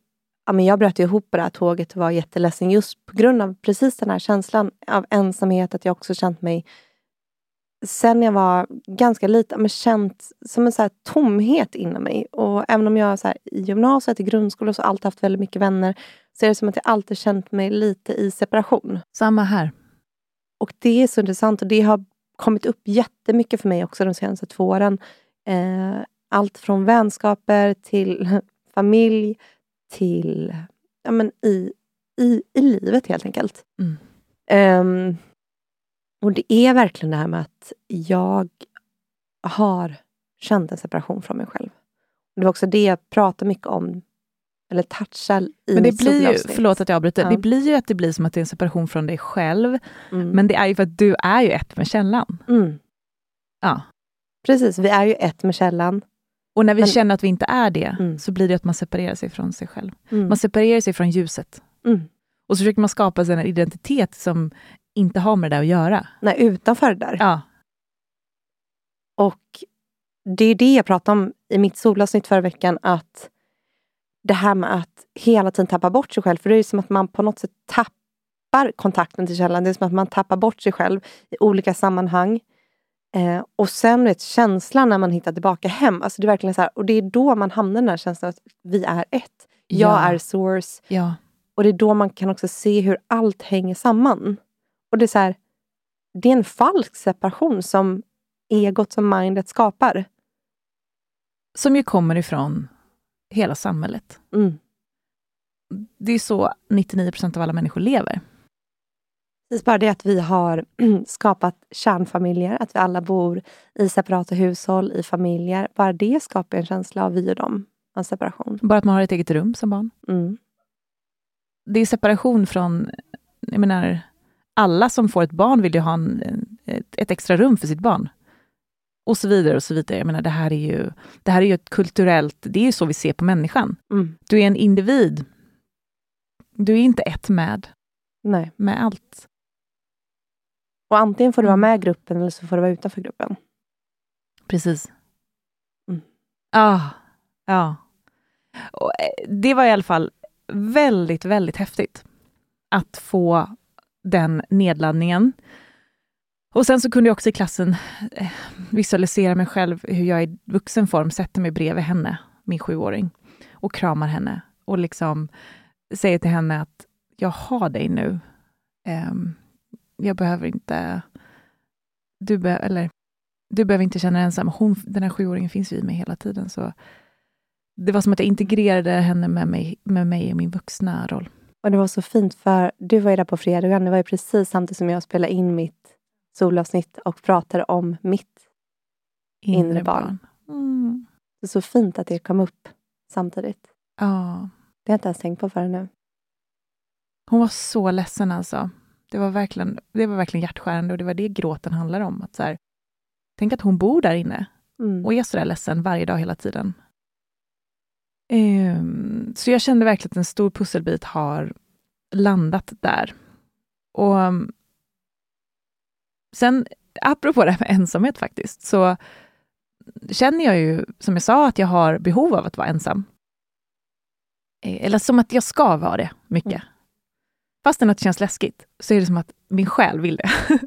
ja, men jag bröt ihop på det här tåget och var jätteledsen just på grund av precis den här känslan av ensamhet. Att jag också känt mig sen jag var ganska liten, men känt som en så tomhet inom mig. Och även om jag så här, i gymnasiet, i grundskolan, så alltid haft väldigt mycket vänner, så är det som att jag alltid känt mig lite i separation. Samma här. Och det är så intressant och det har kommit upp jättemycket för mig också de senaste två åren. Eh, allt från vänskaper till familj till ja, men i, i, i livet helt enkelt. Mm. Um, och det är verkligen det här med att jag har känt en separation från mig själv. Det var också det jag pratade mycket om, eller touchar i men det blir ju, Förlåt att jag avbryter. Ja. Det blir ju att det blir som att det är en separation från dig själv. Mm. Men det är ju för att du är ju ett med källan. Mm. Ja. Precis, vi är ju ett med källan. Och när vi men, känner att vi inte är det, mm. så blir det att man separerar sig från sig själv. Mm. Man separerar sig från ljuset. Mm. Och så försöker man skapa sig en identitet som inte har med det där att göra. Nej, utanför det där. Ja. Och det är det jag pratade om i mitt solavsnitt förra veckan, att det här med att hela tiden tappa bort sig själv, för det är som att man på något sätt tappar kontakten till källan. Det är som att man tappar bort sig själv i olika sammanhang. Eh, och sen vet, känslan när man hittar tillbaka hem, alltså det är verkligen så här, och det är då man hamnar i den här känslan att vi är ett. Jag ja. är source. Ja. Och det är då man kan också se hur allt hänger samman. Och det är så här, det är en falsk separation som egot, som mindet skapar. Som ju kommer ifrån hela samhället. Mm. Det är så 99 procent av alla människor lever. Precis bara det att vi har skapat kärnfamiljer, att vi alla bor i separata hushåll, i familjer. Bara det skapar en känsla av vi och dem, av separation. Bara att man har ett eget rum som barn. Mm. Det är separation från, jag menar, alla som får ett barn vill ju ha en, ett, ett, extra rum för sitt barn. Och så vidare och så vidare. Jag menar, det här är ju, det här är ju ett kulturellt, det är ju så vi ser på människan. Mm. Du är en individ. Du är inte ett med, Nej. med allt. Och antingen får du vara mm. med i gruppen eller så får du vara utanför gruppen. Precis. Mm. Ah, ja. Och eh, det var i alla fall väldigt, väldigt häftigt att få den nedladdningen. Och sen så kunde jag också i klassen eh, visualisera mig själv hur jag i vuxen form sätter mig bredvid henne, min sjuåring, och kramar henne och liksom säger till henne att jag har dig nu. Um, jag behöver inte... Du, be eller, du behöver inte känna dig ensam. Hon, den här sjuåringen finns ju i mig hela tiden. Så det var som att jag integrerade henne med mig, med mig i min vuxna roll. Och det var så fint för du var ju där på fredagen. Det var ju precis samtidigt som jag spelade in mitt solavsnitt och pratade om mitt inre, inre barn. Mm. Det är så fint att det kom upp samtidigt. Ja. Det har jag inte ens tänkt på förrän nu. Hon var så ledsen alltså. Det var verkligen, det var verkligen hjärtskärande och det var det gråten handlade om. Att så här, tänk att hon bor där inne mm. och är så där ledsen varje dag hela tiden. Um, så jag kände verkligen att en stor pusselbit har landat där. Och um, Sen, apropå det här med ensamhet faktiskt, så känner jag ju, som jag sa, att jag har behov av att vara ensam. Eh, eller som att jag ska vara det mycket. Mm. Fastän att det känns läskigt, så är det som att min själ vill det.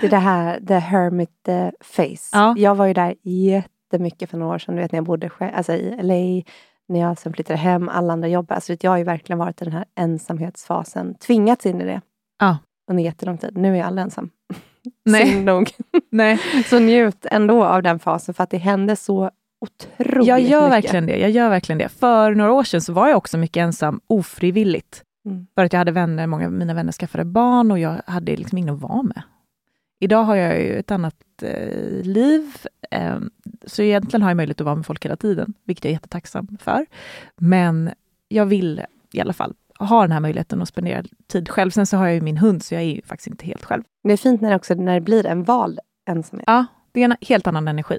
det är det här, the hermit eh, face. Ja. Jag var ju där jättemycket för några år sedan, du vet när jag bodde själv, alltså i LA, när jag sen flyttade hem, alla andra jobb. Alltså, jag har ju verkligen varit i den här ensamhetsfasen, tvingats in i det. Ja. Under jättelång tid. Nu är jag aldrig ensam. Nej. nog. Nej. Så njut ändå av den fasen, för att det hände så otroligt Jag gör mycket. verkligen det. Jag gör verkligen det. För några år sedan så var jag också mycket ensam ofrivilligt. Mm. För att jag hade vänner, många av mina vänner skaffade barn och jag hade liksom ingen att vara med. Idag har jag ju ett annat eh, liv, eh, så egentligen har jag möjlighet att vara med folk hela tiden, vilket jag är jättetacksam för. Men jag vill i alla fall ha den här möjligheten att spendera tid själv. Sen så har jag ju min hund, så jag är ju faktiskt inte helt själv. Det är fint när det, också, när det blir en vald ensamhet. Ja, det är en helt annan energi.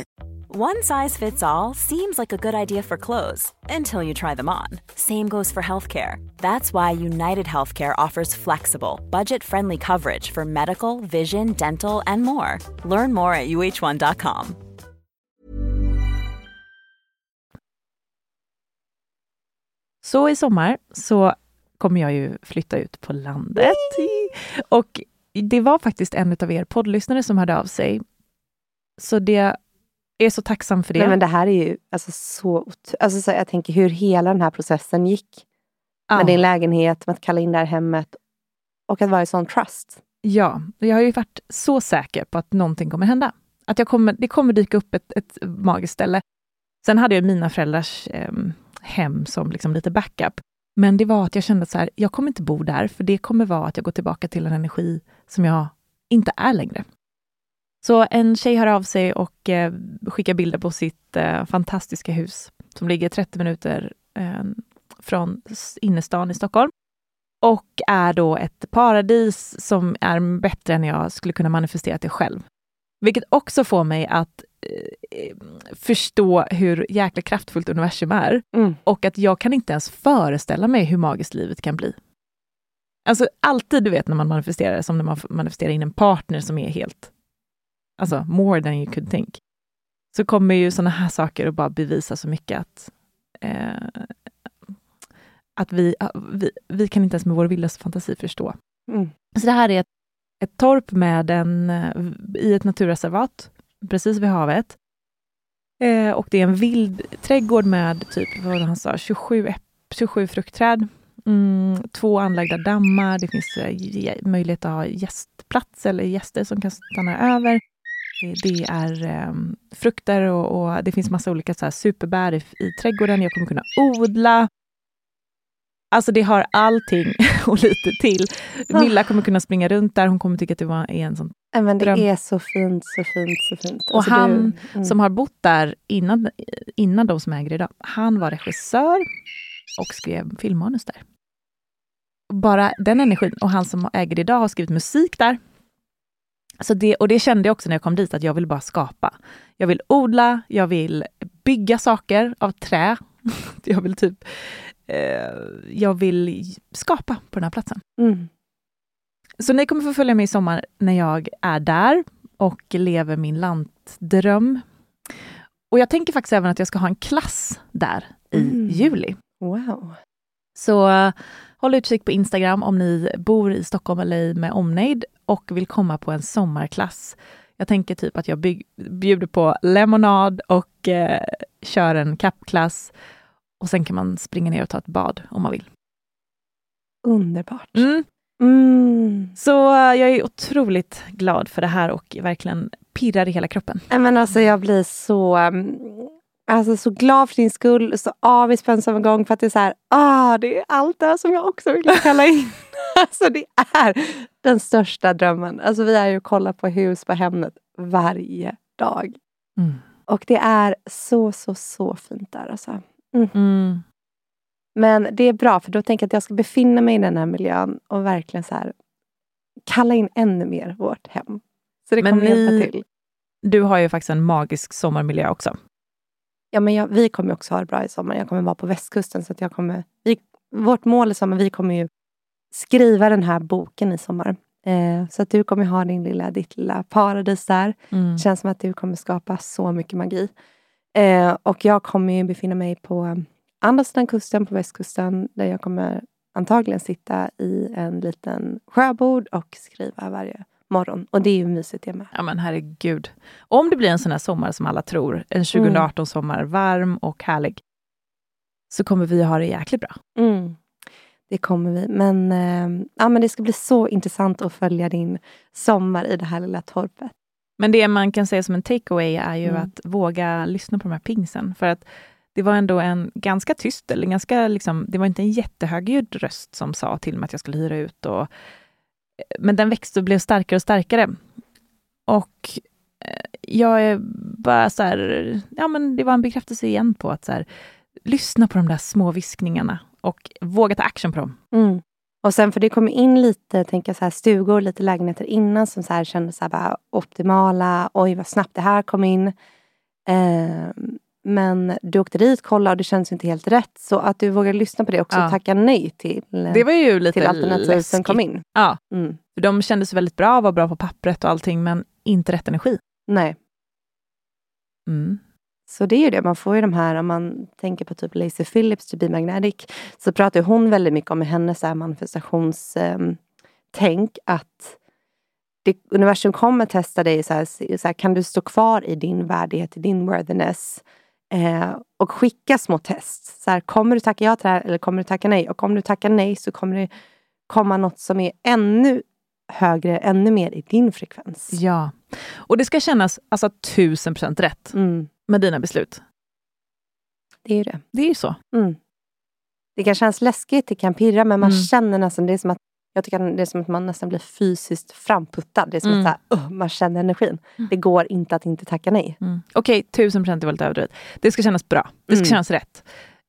One size fits all seems like a good idea for clothes until you try them on. Same goes for healthcare. That's why United Healthcare offers flexible, budget friendly coverage for medical, vision, dental, and more. Learn more at uh1.com. Så i sommar så kommer jag ju flytta ut på landet. Och det var faktiskt en av er poddlyssnare som hörde av sig. Så det är så tacksam för det. Nej, men det här är ju alltså så, alltså så Jag tänker hur hela den här processen gick. Ja. Med din lägenhet, med att kalla in det här hemmet och att vara i sån trust. Ja, jag har ju varit så säker på att någonting kommer hända. Att jag kommer, det kommer dyka upp ett, ett magiskt ställe. Sen hade jag mina föräldrars eh, hem som liksom lite backup. Men det var att jag kände att så här, jag kommer inte bo där, för det kommer vara att jag går tillbaka till en energi som jag inte är längre. Så en tjej hör av sig och eh, skickar bilder på sitt eh, fantastiska hus som ligger 30 minuter eh, från innerstan i Stockholm. Och är då ett paradis som är bättre än jag skulle kunna manifestera det själv. Vilket också får mig att eh, förstå hur jäkla kraftfullt universum är. Mm. Och att jag kan inte ens föreställa mig hur magiskt livet kan bli. Alltså alltid, du vet när man manifesterar, som när man manifesterar in en partner som är helt alltså more than you could think, så kommer ju sådana här saker att bara bevisa så mycket att, eh, att vi, vi, vi kan inte ens med vår vildaste fantasi förstå. Mm. Så det här är ett, ett torp med en, i ett naturreservat, precis vid havet. Eh, och det är en vild trädgård med typ, vad han sa, 27, 27 fruktträd. Mm, två anlagda dammar, det finns eh, möjlighet att ha gästplats eller gäster som kan stanna över. Det är um, frukter och, och, det finns massa olika så här, superbär i, i trädgården. Jag kommer kunna odla. Alltså det har allting och lite till. Milla kommer kunna springa runt där. Hon kommer tycka att det var en sån men Det dröm. är så fint, så fint, så fint. Och alltså han du, mm. som har bott där innan, innan de som äger idag, han var regissör och skrev filmmanus där. Bara den energin. Och han som äger idag har skrivit musik där. Så det, och det kände jag också när jag kom dit, att jag vill bara skapa. Jag vill odla, jag vill bygga saker av trä. jag vill typ eh, jag vill skapa på den här platsen. Mm. Så ni kommer få följa med i sommar när jag är där och lever min lantdröm. Och jag tänker faktiskt även att jag ska ha en klass där i mm. juli. Wow. Så uh, håll utkik på Instagram om ni bor i Stockholm eller med omnejd och vill komma på en sommarklass. Jag tänker typ att jag bygg, bjuder på lemonad och eh, kör en kappklass. Och sen kan man springa ner och ta ett bad om man vill. Underbart. Mm. Mm. Så uh, jag är otroligt glad för det här och verkligen pirrar i hela kroppen. Men alltså jag blir så um, alltså, så glad för din skull, så avis på en samma gång för att det är så här, ah, det är allt det som jag också vill kalla in. alltså det är den största drömmen. Alltså vi är ju och kollar på hus på Hemnet varje dag. Mm. Och det är så, så, så fint där alltså. Mm. Mm. Men det är bra, för då tänker jag att jag ska befinna mig i den här miljön och verkligen så här kalla in ännu mer vårt hem. Så det Men kommer ni, hjälpa till. Du har ju faktiskt en magisk sommarmiljö också. Ja, men jag, vi kommer också ha det bra i sommar. Jag kommer vara på västkusten. Så att jag kommer, vi, vårt mål i sommar, vi kommer ju skriva den här boken i sommar. Eh, så att du kommer ha din lilla, ditt lilla paradis där. Mm. Det känns som att du kommer skapa så mycket magi. Eh, och jag kommer ju befinna mig på andra sidan kusten på västkusten där jag kommer antagligen sitta i en liten sjöbord och skriva varje morgon. Och det är ju mysigt det med. Ja men herregud. Om det blir en sån här sommar som alla tror, en 2018-sommar, mm. varm och härlig, så kommer vi ha det jäkligt bra. Mm. Det kommer vi. Men, eh, ja, men det ska bli så intressant att följa din sommar i det här lilla torpet. Men det man kan säga som en takeaway är ju mm. att våga lyssna på de här pingsen. För att det var ändå en ganska tyst, eller ganska liksom, det var inte en jättehögljudd röst som sa till mig att jag skulle hyra ut. Och, men den växte och blev starkare och starkare. Och eh, jag är bara så här, ja men det var en bekräftelse igen på att så här, lyssna på de där små viskningarna och våga ta action på dem. Mm. Och sen för det kom in lite tänka så här, stugor, lite lägenheter innan som så här, kändes så här, bara optimala. Oj, vad snabbt det här kom in. Eh, men du åkte dit, kollade och det känns inte helt rätt. Så att du vågade lyssna på det också och tacka nej till, det var ju lite till alternativ som kom in. Ja, mm. för de kändes väldigt bra, var bra på pappret och allting, men inte rätt energi. Nej. Mm. Så det är ju det, man får ju de här, om man tänker på typ Lacey Phillips, To Be Magnetic, så pratar hon väldigt mycket om hennes manifestationstänk att det, universum kommer testa dig, så här, så här, kan du stå kvar i din värdighet, i din worthiness? Eh, och skicka små test. Så här, kommer du tacka ja till det här eller kommer du tacka nej? Och om du tackar nej så kommer det komma något som är ännu högre, ännu mer i din frekvens. Ja, och det ska kännas alltså tusen procent rätt. Mm med dina beslut. Det är ju det. Det är ju så. Mm. Det kan kännas läskigt, det kan pirra, men man mm. känner nästan, det är som att jag tycker det är som att man nästan blir fysiskt framputtad. Det är som mm. att här, uh, man känner energin. Mm. Det går inte att inte tacka nej. Mm. Okej, okay, tusen procent är väldigt överdrivet. Det ska kännas bra. Det ska mm. kännas rätt.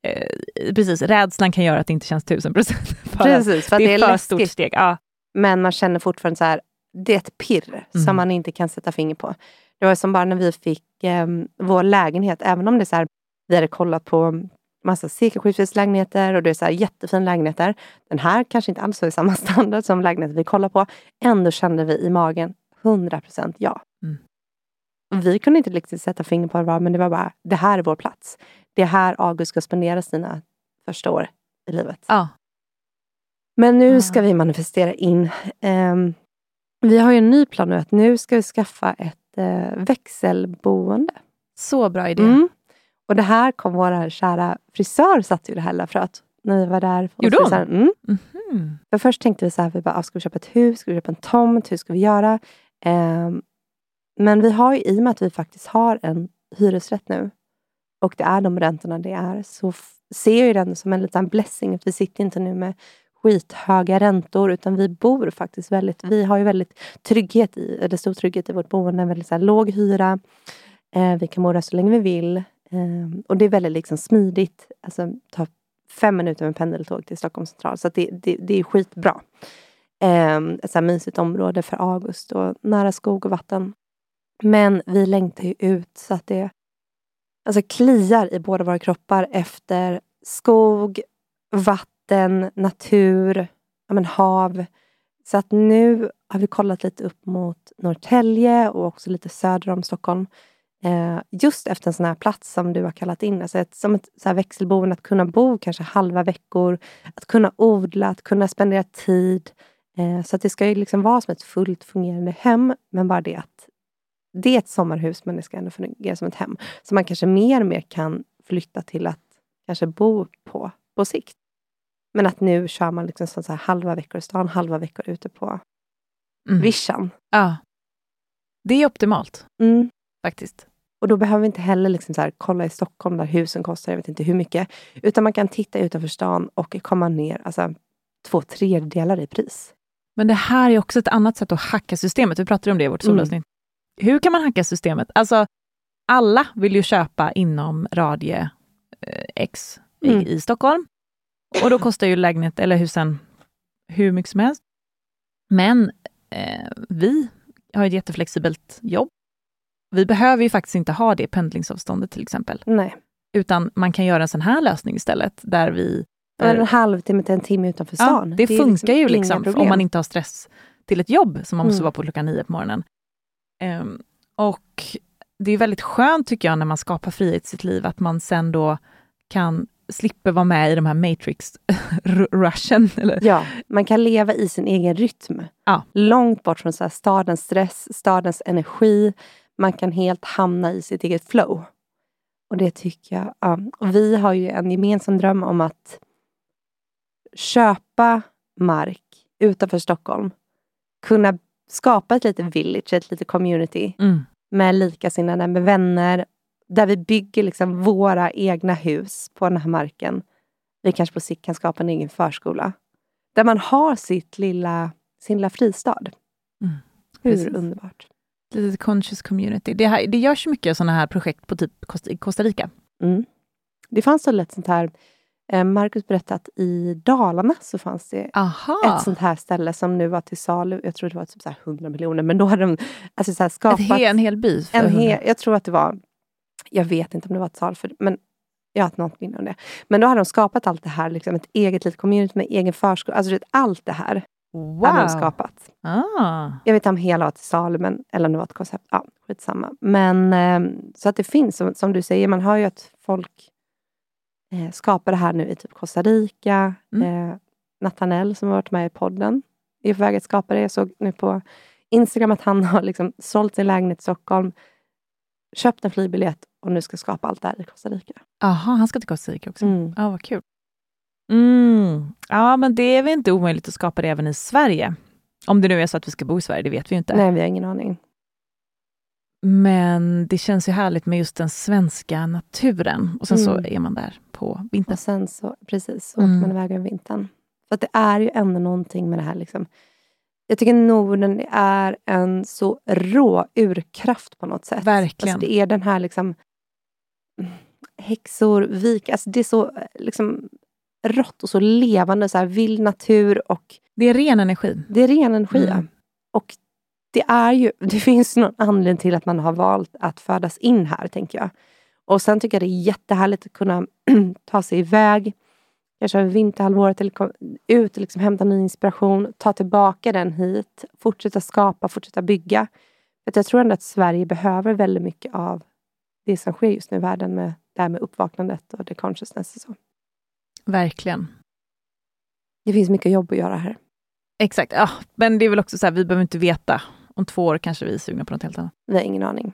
Eh, precis, rädslan kan göra att det inte känns tusen procent. Precis, för det är, det är för läskigt. stort steg. Ja. Men man känner fortfarande så här, det är ett pirr som mm. man inte kan sätta finger på. Det var som bara när vi fick eh, vår lägenhet, även om det är så här, vi hade kollat på massa sekelskifteslägenheter och det är så här jättefina lägenheter. Den här kanske inte alls var i samma standard som lägenheten vi kollade på. Ändå kände vi i magen 100% ja. Mm. Vi kunde inte liksom sätta fingret på det, men det var bara, det här är vår plats. Det är här August ska spendera sina första år i livet. Ja. Men nu ska vi manifestera in. Um, vi har ju en ny plan nu, att nu ska vi skaffa ett eh, växelboende. Så bra idé. Mm. Och det här kom vår kära frisör satt ju det här lilla fröet när vi var där. Gjorde hon? Mm. Mm -hmm. För först tänkte vi så här, vi bara, ah, ska vi köpa ett hus? Ska vi köpa en tomt? Hur ska vi göra? Eh, men vi har ju, i och med att vi faktiskt har en hyresrätt nu och det är de räntorna det är, så ser jag den som en liten blessing. Att vi sitter inte nu med skithöga räntor utan vi bor faktiskt väldigt, vi har ju väldigt trygghet i, eller stor trygghet i vårt boende, väldigt så låg hyra. Eh, vi kan bo där så länge vi vill. Eh, och det är väldigt liksom smidigt. Alltså ta fem minuter med pendeltåg till Stockholm central. Så det, det, det, är skitbra. Eh, ett så här mysigt område för August och nära skog och vatten. Men vi längtar ju ut så att det alltså kliar i båda våra kroppar efter skog, vatten vatten, natur, ja, men hav. Så att nu har vi kollat lite upp mot Norrtälje och också lite söder om Stockholm. Eh, just efter en sån här plats som du har kallat in. Alltså ett, som ett så här växelboende, att kunna bo kanske halva veckor. Att kunna odla, att kunna spendera tid. Eh, så att det ska ju liksom vara som ett fullt fungerande hem. Men bara det att det är ett sommarhus men det ska ändå fungera som ett hem. Så man kanske mer och mer kan flytta till att kanske bo på på sikt. Men att nu kör man liksom så, så här, halva veckor i stan, halva veckor ute på mm. vischan. Ja. Det är optimalt, mm. faktiskt. Och då behöver vi inte heller liksom så här, kolla i Stockholm där husen kostar, jag vet inte hur mycket. Utan man kan titta utanför stan och komma ner alltså, två tredjedelar i pris. Men det här är också ett annat sätt att hacka systemet. Vi pratade om det i vårt solavsnitt. Mm. Hur kan man hacka systemet? Alltså, alla vill ju köpa inom radie eh, X i, mm. i Stockholm. Och då kostar ju lägenhet eller husen hur mycket som helst. Men eh, vi har ett jätteflexibelt jobb. Vi behöver ju faktiskt inte ha det pendlingsavståndet till exempel. Nej. Utan man kan göra en sån här lösning istället, där vi... Där, en halvtimme till en timme utanför stan. Ja, det, det funkar liksom ju liksom, om man inte har stress till ett jobb som man måste mm. vara på klockan nio på morgonen. Um, och det är väldigt skönt tycker jag när man skapar frihet i sitt liv, att man sen då kan slipper vara med i de här Matrix-rushen. Ja, man kan leva i sin egen rytm. Ja. Långt bort från så här stadens stress, stadens energi. Man kan helt hamna i sitt eget flow. Och det tycker jag... Ja. Och vi har ju en gemensam dröm om att köpa mark utanför Stockholm. Kunna skapa ett litet village, ett litet community Mm. med likasinnade, med vänner. Där vi bygger liksom våra egna hus på den här marken. Vi kanske på sikt kan skapa en egen förskola. Där man har sitt lilla, sin lilla fristad. Mm, Hur precis. underbart? Litet conscious community. Det, här, det görs mycket sådana här projekt på typ Costa, Rica. Mm. Det fanns väl ett sånt här, eh, Marcus berättade att i Dalarna så fanns det Aha! ett sånt här ställe som nu var till salu. Jag tror det var typ så här 100 miljoner, men då hade de alltså så skapat... he, en hel by. för en hel, jag tror att det var, jag vet inte om det var ett sal för men jag har inte något minne om det. Men då hade de skapat allt det här, liksom ett eget litet community med egen förskola. Alltså allt det här hade de Wow! skapat. Ah. Jag vet inte om hela var till salu, men, eller om det var ett koncept. Ja, skitsamma. Men eh, så att det finns, som, som du säger, man hör ju att folk eh, skapar det här nu i typ Costa Rica. Mm. Eh, Nathanael som har varit med i podden är på väg att skapa det. Jag såg nu på Instagram att han har liksom sålt sin lägenhet i Stockholm, köpt en flygbiljett och nu ska skapa allt det här i Costa Rica. Aha, han ska till Costa Rica också. Mm. Ja, vad kul. Mm. Ja, men det är väl inte omöjligt att skapa det även i Sverige. Om det nu är så att vi ska bo i Sverige, det vet vi ju inte. Nej, vi har ingen aning. Men det känns ju härligt med just den svenska naturen. Och sen så Mm. är man där på vintern. Och sen så, precis, så Mm. åker man iväg över vintern. För det är ju ändå någonting med det här. Liksom. Jag tycker Norden är en så rå urkraft på något sätt. Verkligen. Alltså det är den här liksom häxor, vik, alltså det är så liksom rått och så levande, så här vild natur och Det är ren energi. det är ren energi. Mm. Och det är ju, det finns någon anledning till att man har valt att födas in här, tänker jag. Och sen tycker jag det är jättehärligt att kunna ta sig iväg, kanske över vinterhalvåret, eller ut och liksom hämta ny inspiration, ta tillbaka den hit, fortsätta skapa, fortsätta bygga. För jag tror ändå att Sverige behöver väldigt mycket av det som sker just nu i världen med det här med uppvaknandet och the consciousness. Och så. Verkligen. Det finns mycket jobb att göra här. Exakt. Ja, men det är väl också så här, vi behöver inte veta. Om två år kanske vi är sugna på något helt annat. Vi har ingen aning.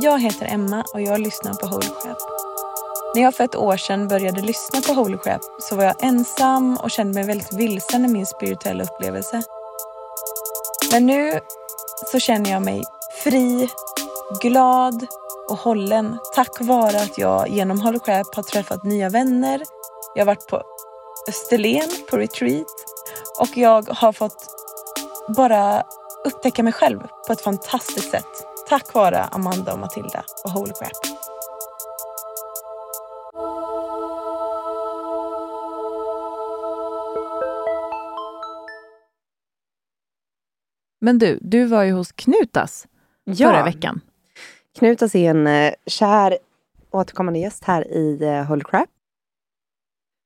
Jag heter Emma och jag lyssnar på Holy Crap. När jag för ett år sedan började lyssna på Holy Crap så var jag ensam och kände mig väldigt vilsen i min spirituella upplevelse. Men nu så känner jag mig fri, glad och hållen tack vare att jag genom Holy Crap har träffat nya vänner. Jag har varit på Österlen på retreat och jag har fått bara upptäcka mig själv på ett fantastiskt sätt. Tack vare Amanda och Matilda och Holy Crap. Men du, du var ju hos Knutas förra veckan. Knutas är en eh, kär återkommande gäst här i eh, Holy Crap.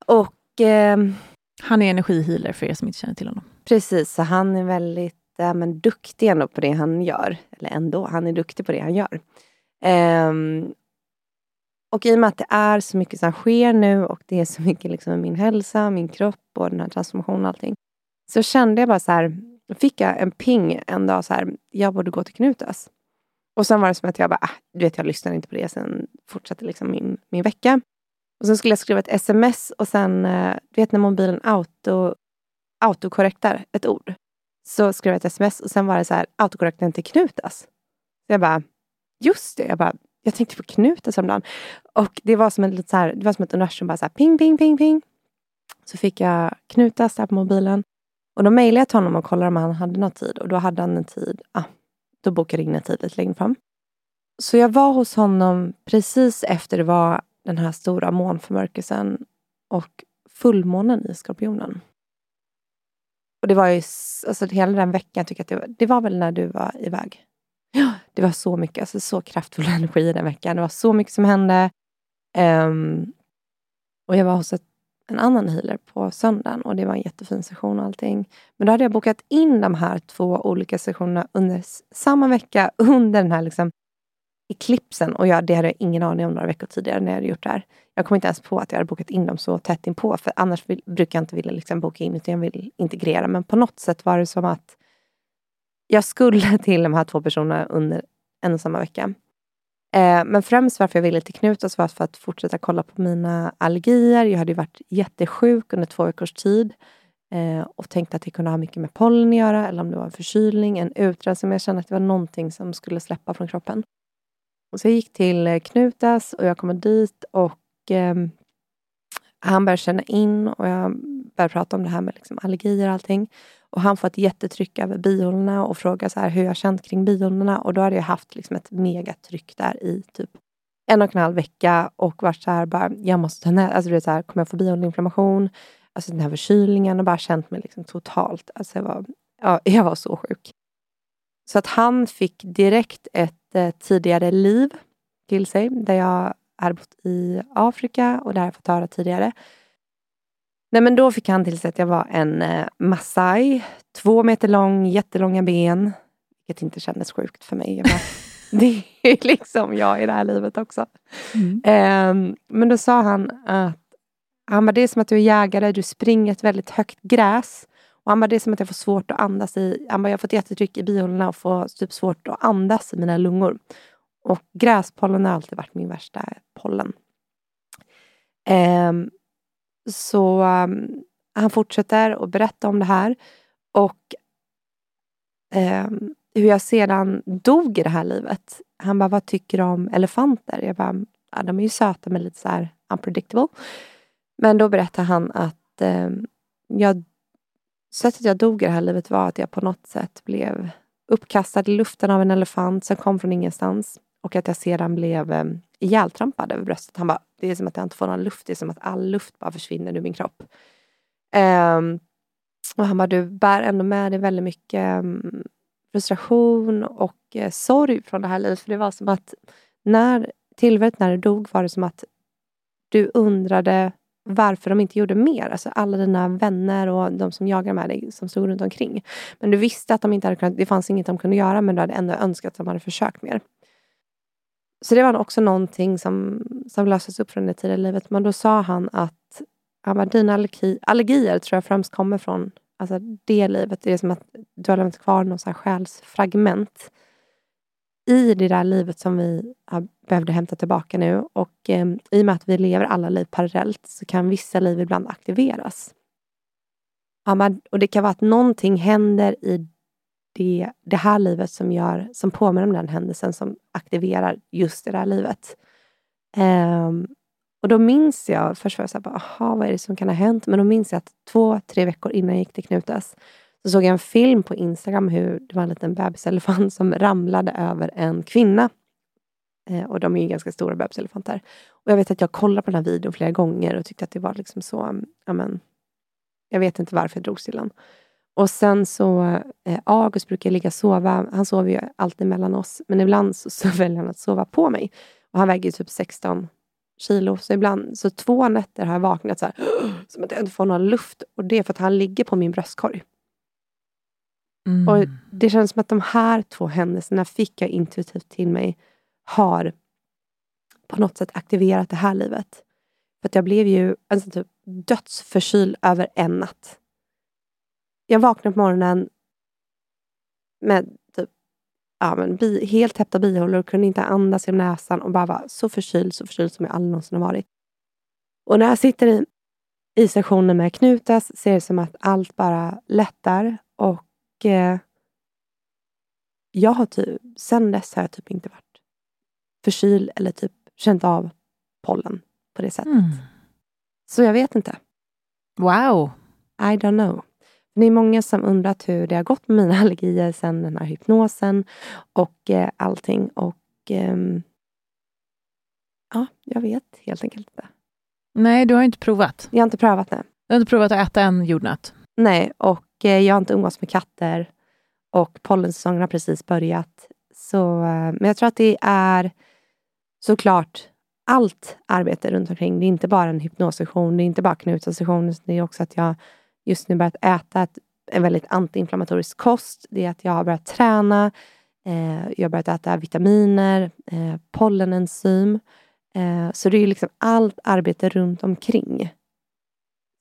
Och ehm, Han är energihealer för er som inte känner till honom. precis, så han är väldigt eh, men, duktig ändå på det han gör. Eller ändå, han är duktig på det han gör. Ehm, och i och med att det är så mycket som sker nu och det är så mycket liksom min hälsa, min kropp och den här transformationen och allting. Så kände jag bara så här, fick jag en ping en dag så här, jag borde gå till Knutas. Och sen var det som att jag bara, ah, du vet jag lyssnade inte på det, sen fortsatte liksom min, min vecka. Och sen skulle jag skriva ett sms och sen, eh, du vet när mobilen auto, autokorrektar ett ord. Så skrev jag ett sms och sen var det så här, autokorrekten till Knutas. Så jag bara, just det, jag bara, jag tänkte på Knutas häromdagen. Och det var som, en, så här, det var som ett universum, bara så här, ping, ping, ping, ping. Så fick jag Knutas där på mobilen. Och då mejlade jag till honom och kollade om han hade någon tid. Och då hade han en tid, ah, då bokade jag in en tid lite längre fram. Så jag var hos honom precis efter det var den här stora månförmörkelsen och fullmånen i Skorpionen. Och det var ju, alltså hela den veckan tycker jag att det var, det var väl när du var iväg. Ja, det var så mycket, alltså så kraftfull energi den veckan. Det var så mycket som hände. Ehm, och jag var hos ett, en annan healer på söndagen och det var en jättefin session och allting. Men då hade jag bokat in de här två olika sessionerna under samma vecka, under den här liksom eklipsen och jag, det hade jag ingen aning om några veckor tidigare när jag hade gjort det här. Jag kom inte ens på att jag hade bokat in dem så tätt inpå, för annars vill, brukar jag inte vilja liksom boka in, utan jag vill integrera. Men på något sätt var det som att jag skulle till de här två personerna under en och samma vecka. Eh, men främst varför jag ville till Knutas var för att fortsätta kolla på mina allergier. Jag hade varit jättesjuk under två veckors tid eh, och tänkte att det kunde ha mycket med pollen att göra, eller om det var en förkylning, en utrensning. Men jag kände att det var någonting som skulle släppa från kroppen. Och så jag gick till eh, Knutas och jag kom dit och eh, han började känna in och jag började prata om det här med liksom allergier och allting. Och han får ett jättetryck över bihålorna och frågar så här hur jag känt kring bihålorna. Och då hade jag haft liksom ett megatryck där i typ en och en halv vecka och varit så här bara, jag måste ta ner, alltså det är så här, kommer jag få bihåleinflammation? Alltså den här förkylningen och bara känt mig liksom totalt, alltså jag var, ja, jag var så sjuk. Så att han fick direkt ett eh, tidigare liv till sig, där jag hade bott i Afrika och där jag fått höra tidigare. Nej, men då fick han till sig att jag var en eh, massaj, två meter lång, jättelånga ben, vilket inte kändes sjukt för mig. Bara, det är liksom jag i det här livet också. Mm. Eh, men då sa han att han bara, det är som att du är jägare, du springer ett väldigt högt gräs. Och han bara, det är som att jag får svårt att andas i, han bara, jag har fått jättetryck i bihålorna och får typ svårt att andas i mina lungor. Och gräspollen har alltid varit min värsta pollen. Um, så um, han fortsätter att berätta om det här. Och um, hur jag sedan dog i det här livet. Han bara, vad tycker du om elefanter? Jag bara, ja, de är ju söta men lite så här unpredictable. Men då berättar han att um, jag, sättet jag dog i det här livet var att jag på något sätt blev uppkastad i luften av en elefant som kom från ingenstans. Och att jag sedan blev um, ihjältrampad över bröstet. Han bara, det är som att jag inte får någon luft. Det är som att all luft bara försvinner ur min kropp. Um, och han bara, du bär ändå med dig väldigt mycket um, frustration och uh, sorg från det här livet. För det var som att när tillfället när du dog var det som att du undrade varför de inte gjorde mer. Alltså alla dina vänner och de som jagar med dig som stod runt omkring. Men du visste att de inte hade kunnat, det fanns inget de kunde göra men du hade ändå önskat att de hade försökt mer. Så det var också någonting som, som löstes upp från det tidigare livet. Men då sa han att han bara, dina allergi, allergier tror jag främst kommer från alltså det livet. Det är som att du har lämnat kvar någon så här själsfragment i det där livet som vi behövde hämta tillbaka nu. Och eh, i och med att vi lever alla liv parallellt så kan vissa liv ibland aktiveras. Ja, och det kan vara att någonting händer i det, det här livet som, gör, som påminner om den händelsen som aktiverar just det där livet. Um, och då minns jag, först var jag såhär, aha, vad är det som kan ha hänt? Men då minns jag att två, tre veckor innan jag gick till Knutas så såg jag en film på Instagram hur det var en liten bebiselefant som ramlade över en kvinna. Eh, och de är ju ganska stora bebiselefanter. Och jag vet att jag kollade på den här videon flera gånger och tyckte att det var liksom så, ja men, jag vet inte varför jag drogs till den. Och sen så, eh, August brukar ligga och sova. Han sover ju alltid mellan oss. Men ibland så, så väljer han att sova på mig. Och han väger ju typ 16 kilo. Så ibland, så två nätter har jag vaknat så här, som att jag inte får någon luft. Och det är för att han ligger på min bröstkorg. Mm. Och Det känns som att de här två händelserna fick jag intuitivt till mig har på något sätt aktiverat det här livet. För att jag blev ju alltså, typ dödsförkyld över en natt. Jag vaknade på morgonen med typ, ja, men bi, helt täppta bihålor, kunde inte andas genom näsan och bara var så förkyld, så förkyld som jag aldrig någonsin har varit. Och när jag sitter i, i sessionen med Knutas ser det som att allt bara lättar och eh, jag har typ, sen dess har jag typ inte varit förkyld eller typ känt av pollen på det sättet. Mm. Så jag vet inte. Wow. I don't know. Det är många som undrat hur det har gått med mina allergier sen den här hypnosen och eh, allting. Och eh, ja, jag vet helt enkelt inte. Nej, du har inte provat. Jag har inte provat det. Du har inte provat att äta en jordnöt? Nej, och eh, jag har inte umgåtts med katter. Och pollensäsongen har precis börjat. Så, eh, men jag tror att det är såklart allt arbete runt omkring. Det är inte bara en hypnossession, det är inte bara knutsession, det är också att jag just nu börjat äta ett, en väldigt antiinflammatorisk kost. Det är att jag har börjat träna. Eh, jag har börjat äta vitaminer, eh, pollenenzym. Eh, så det är liksom allt arbete runt omkring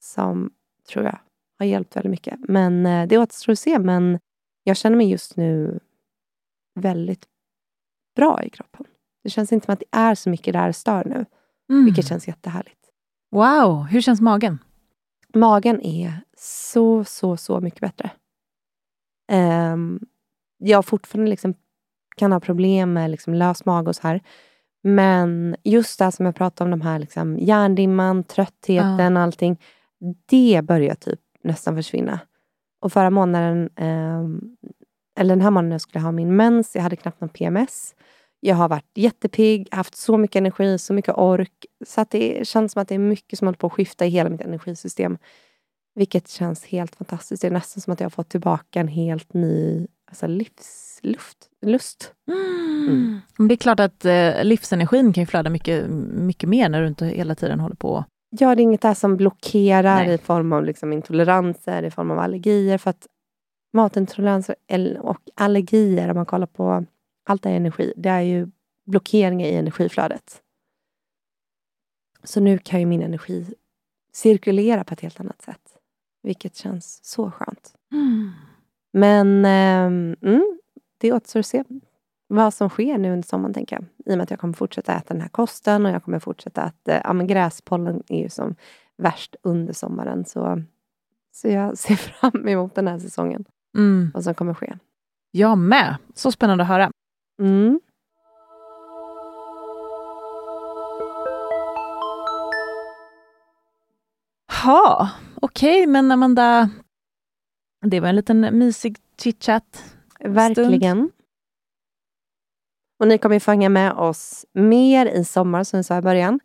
som tror jag har hjälpt väldigt mycket. Men eh, det återstår att se. Men jag känner mig just nu väldigt bra i kroppen. Det känns inte som att det är så mycket där stör nu, Mm. vilket känns jättehärligt. Wow, hur känns magen? Magen är så, så, så mycket bättre. Um, jag fortfarande liksom kan ha problem med liksom lös mage och så här. Men just det som jag pratade om, de här liksom hjärndimman, tröttheten, Ja. allting. Det börjar typ nästan försvinna. Och förra månaden, ehm, eller den här månaden jag skulle ha min mens, jag hade knappt någon PMS. Jag har varit jättepigg, haft så mycket energi, så mycket ork. Så att det känns som att det är mycket som håller på att skifta i hela mitt energisystem. Vilket känns helt fantastiskt. Det är nästan som att jag har fått tillbaka en helt ny alltså livsluft. Lust. Mm. Men det är klart att eh, livsenergin kan ju flöda mycket, mycket mer när du inte hela tiden håller på. Ja, det är inget där som blockerar Nej. i form av liksom intoleranser, i form av allergier. För att matintoleranser och allergier, om man kollar på allt är energi, det är ju blockeringar i energiflödet. Så nu kan ju min energi cirkulera på ett helt annat sätt. Vilket känns så skönt. Men ehm, mm, det återstår att se vad som sker nu under sommaren, tänker jag. I och med att jag kommer fortsätta äta den här kosten och jag kommer fortsätta att... eh, Ja, men gräspollen är ju som värst under sommaren. Så, så jag ser fram emot den här säsongen. Mm. Vad som kommer ske. Jag med. Så spännande att höra. Mm. Ha, okej, men Amanda, det var en liten mysig chitchat. Verkligen. Och ni kommer ju få hänga med oss mer i sommar, som vi sa i början.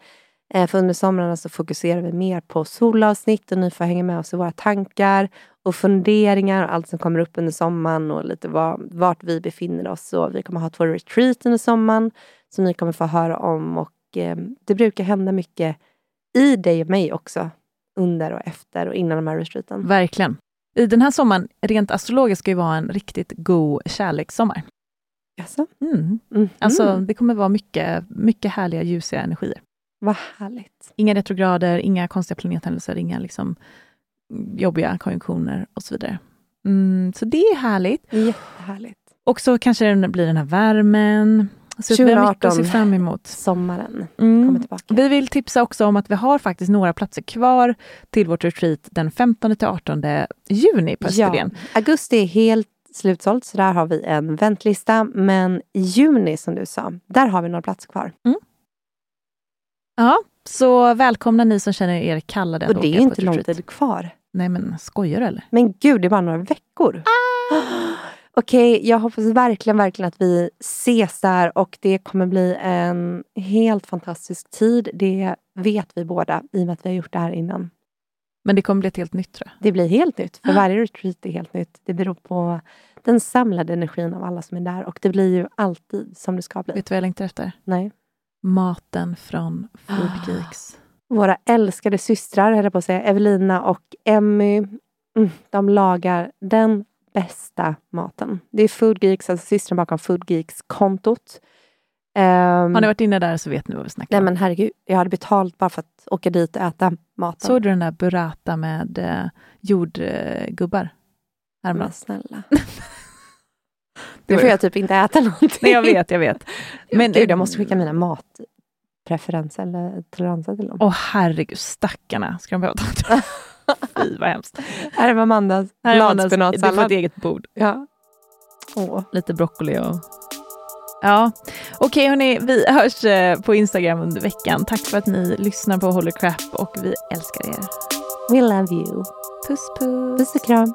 Eh, För under somrarna så fokuserar vi mer på solavsnitt och ni får hänga med oss i våra tankar och funderingar och allt som kommer upp under sommaren och lite var, vart vi befinner oss. Och vi kommer ha två retreat under sommaren som ni kommer få höra om. Och eh, Det brukar hända mycket i dig och mig också under och efter och innan de här retreaten. Verkligen. I den här sommaren, rent astrologiskt, ska ju vara en riktigt god kärlekssommar. Jaså? Mm. Mhm. Alltså, det kommer vara mycket, mycket härliga, ljusiga energier. Vad härligt. Inga retrograder, inga konstiga planethändelser, inga liksom jobbiga konjunktioner och så vidare. Mm, så det är härligt. Jättehärligt. Och så kanske det blir den här värmen. Så det är mycket att se 2018. fram emot. Sommaren Mm. kommer tillbaka. Vi vill tipsa också om att vi har faktiskt några platser kvar till vårt retreat den 15 till 18 juni på Österlen. Augusti är helt slutsålt, så där har vi en väntlista. Men i juni, som du sa, där har vi några platser kvar. Ja, så välkomna ni som känner er kallade. att Och det är åka inte lång tid kvar. Nej men skojar du eller? Men gud, det är bara några veckor. Okej, jag hoppas verkligen, verkligen att vi ses där och det kommer bli en helt fantastisk tid. Det vet vi båda i och med att vi har gjort det här innan. Men det kommer bli ett helt nytt tror jag. Det blir helt nytt, för varje retreat är helt nytt. Det beror på den samlade energin av alla som är där och det blir ju alltid som det ska bli. Vet du vad jag längtar efter? Nej. Maten från Food Ah. Geeks. Våra älskade systrar, höll på att säga, Evelina och Emmy, mm, de lagar den bästa maten. Det är Food Geeks, alltså systern bakom Food Geeks-kontot. Ehm, Har ni varit inne där så vet ni vad vi snackar nej om. men herregud, jag hade betalt bara för att åka dit och äta maten. Såg du den där burrata med eh, jordgubbar? Häromdagen? Men snälla. Det Nu får jag typ inte äta någonting. Nej, jag vet, jag vet. Men, Gud, jag måste skicka mina matpreferenser eller toleranser till dem. Åh herregud, stackarna ska de behöva ta. Fy vad hemskt. Här är Amandas Amandas- Du får bladspenatsallad. ett eget bord. Ja. Åh. Lite broccoli och... Ja, okej hörni, vi hörs eh, på Instagram under veckan. Tack för att ni lyssnar på Holy Crap och vi älskar er. We love you. Puss puss. Puss och kram.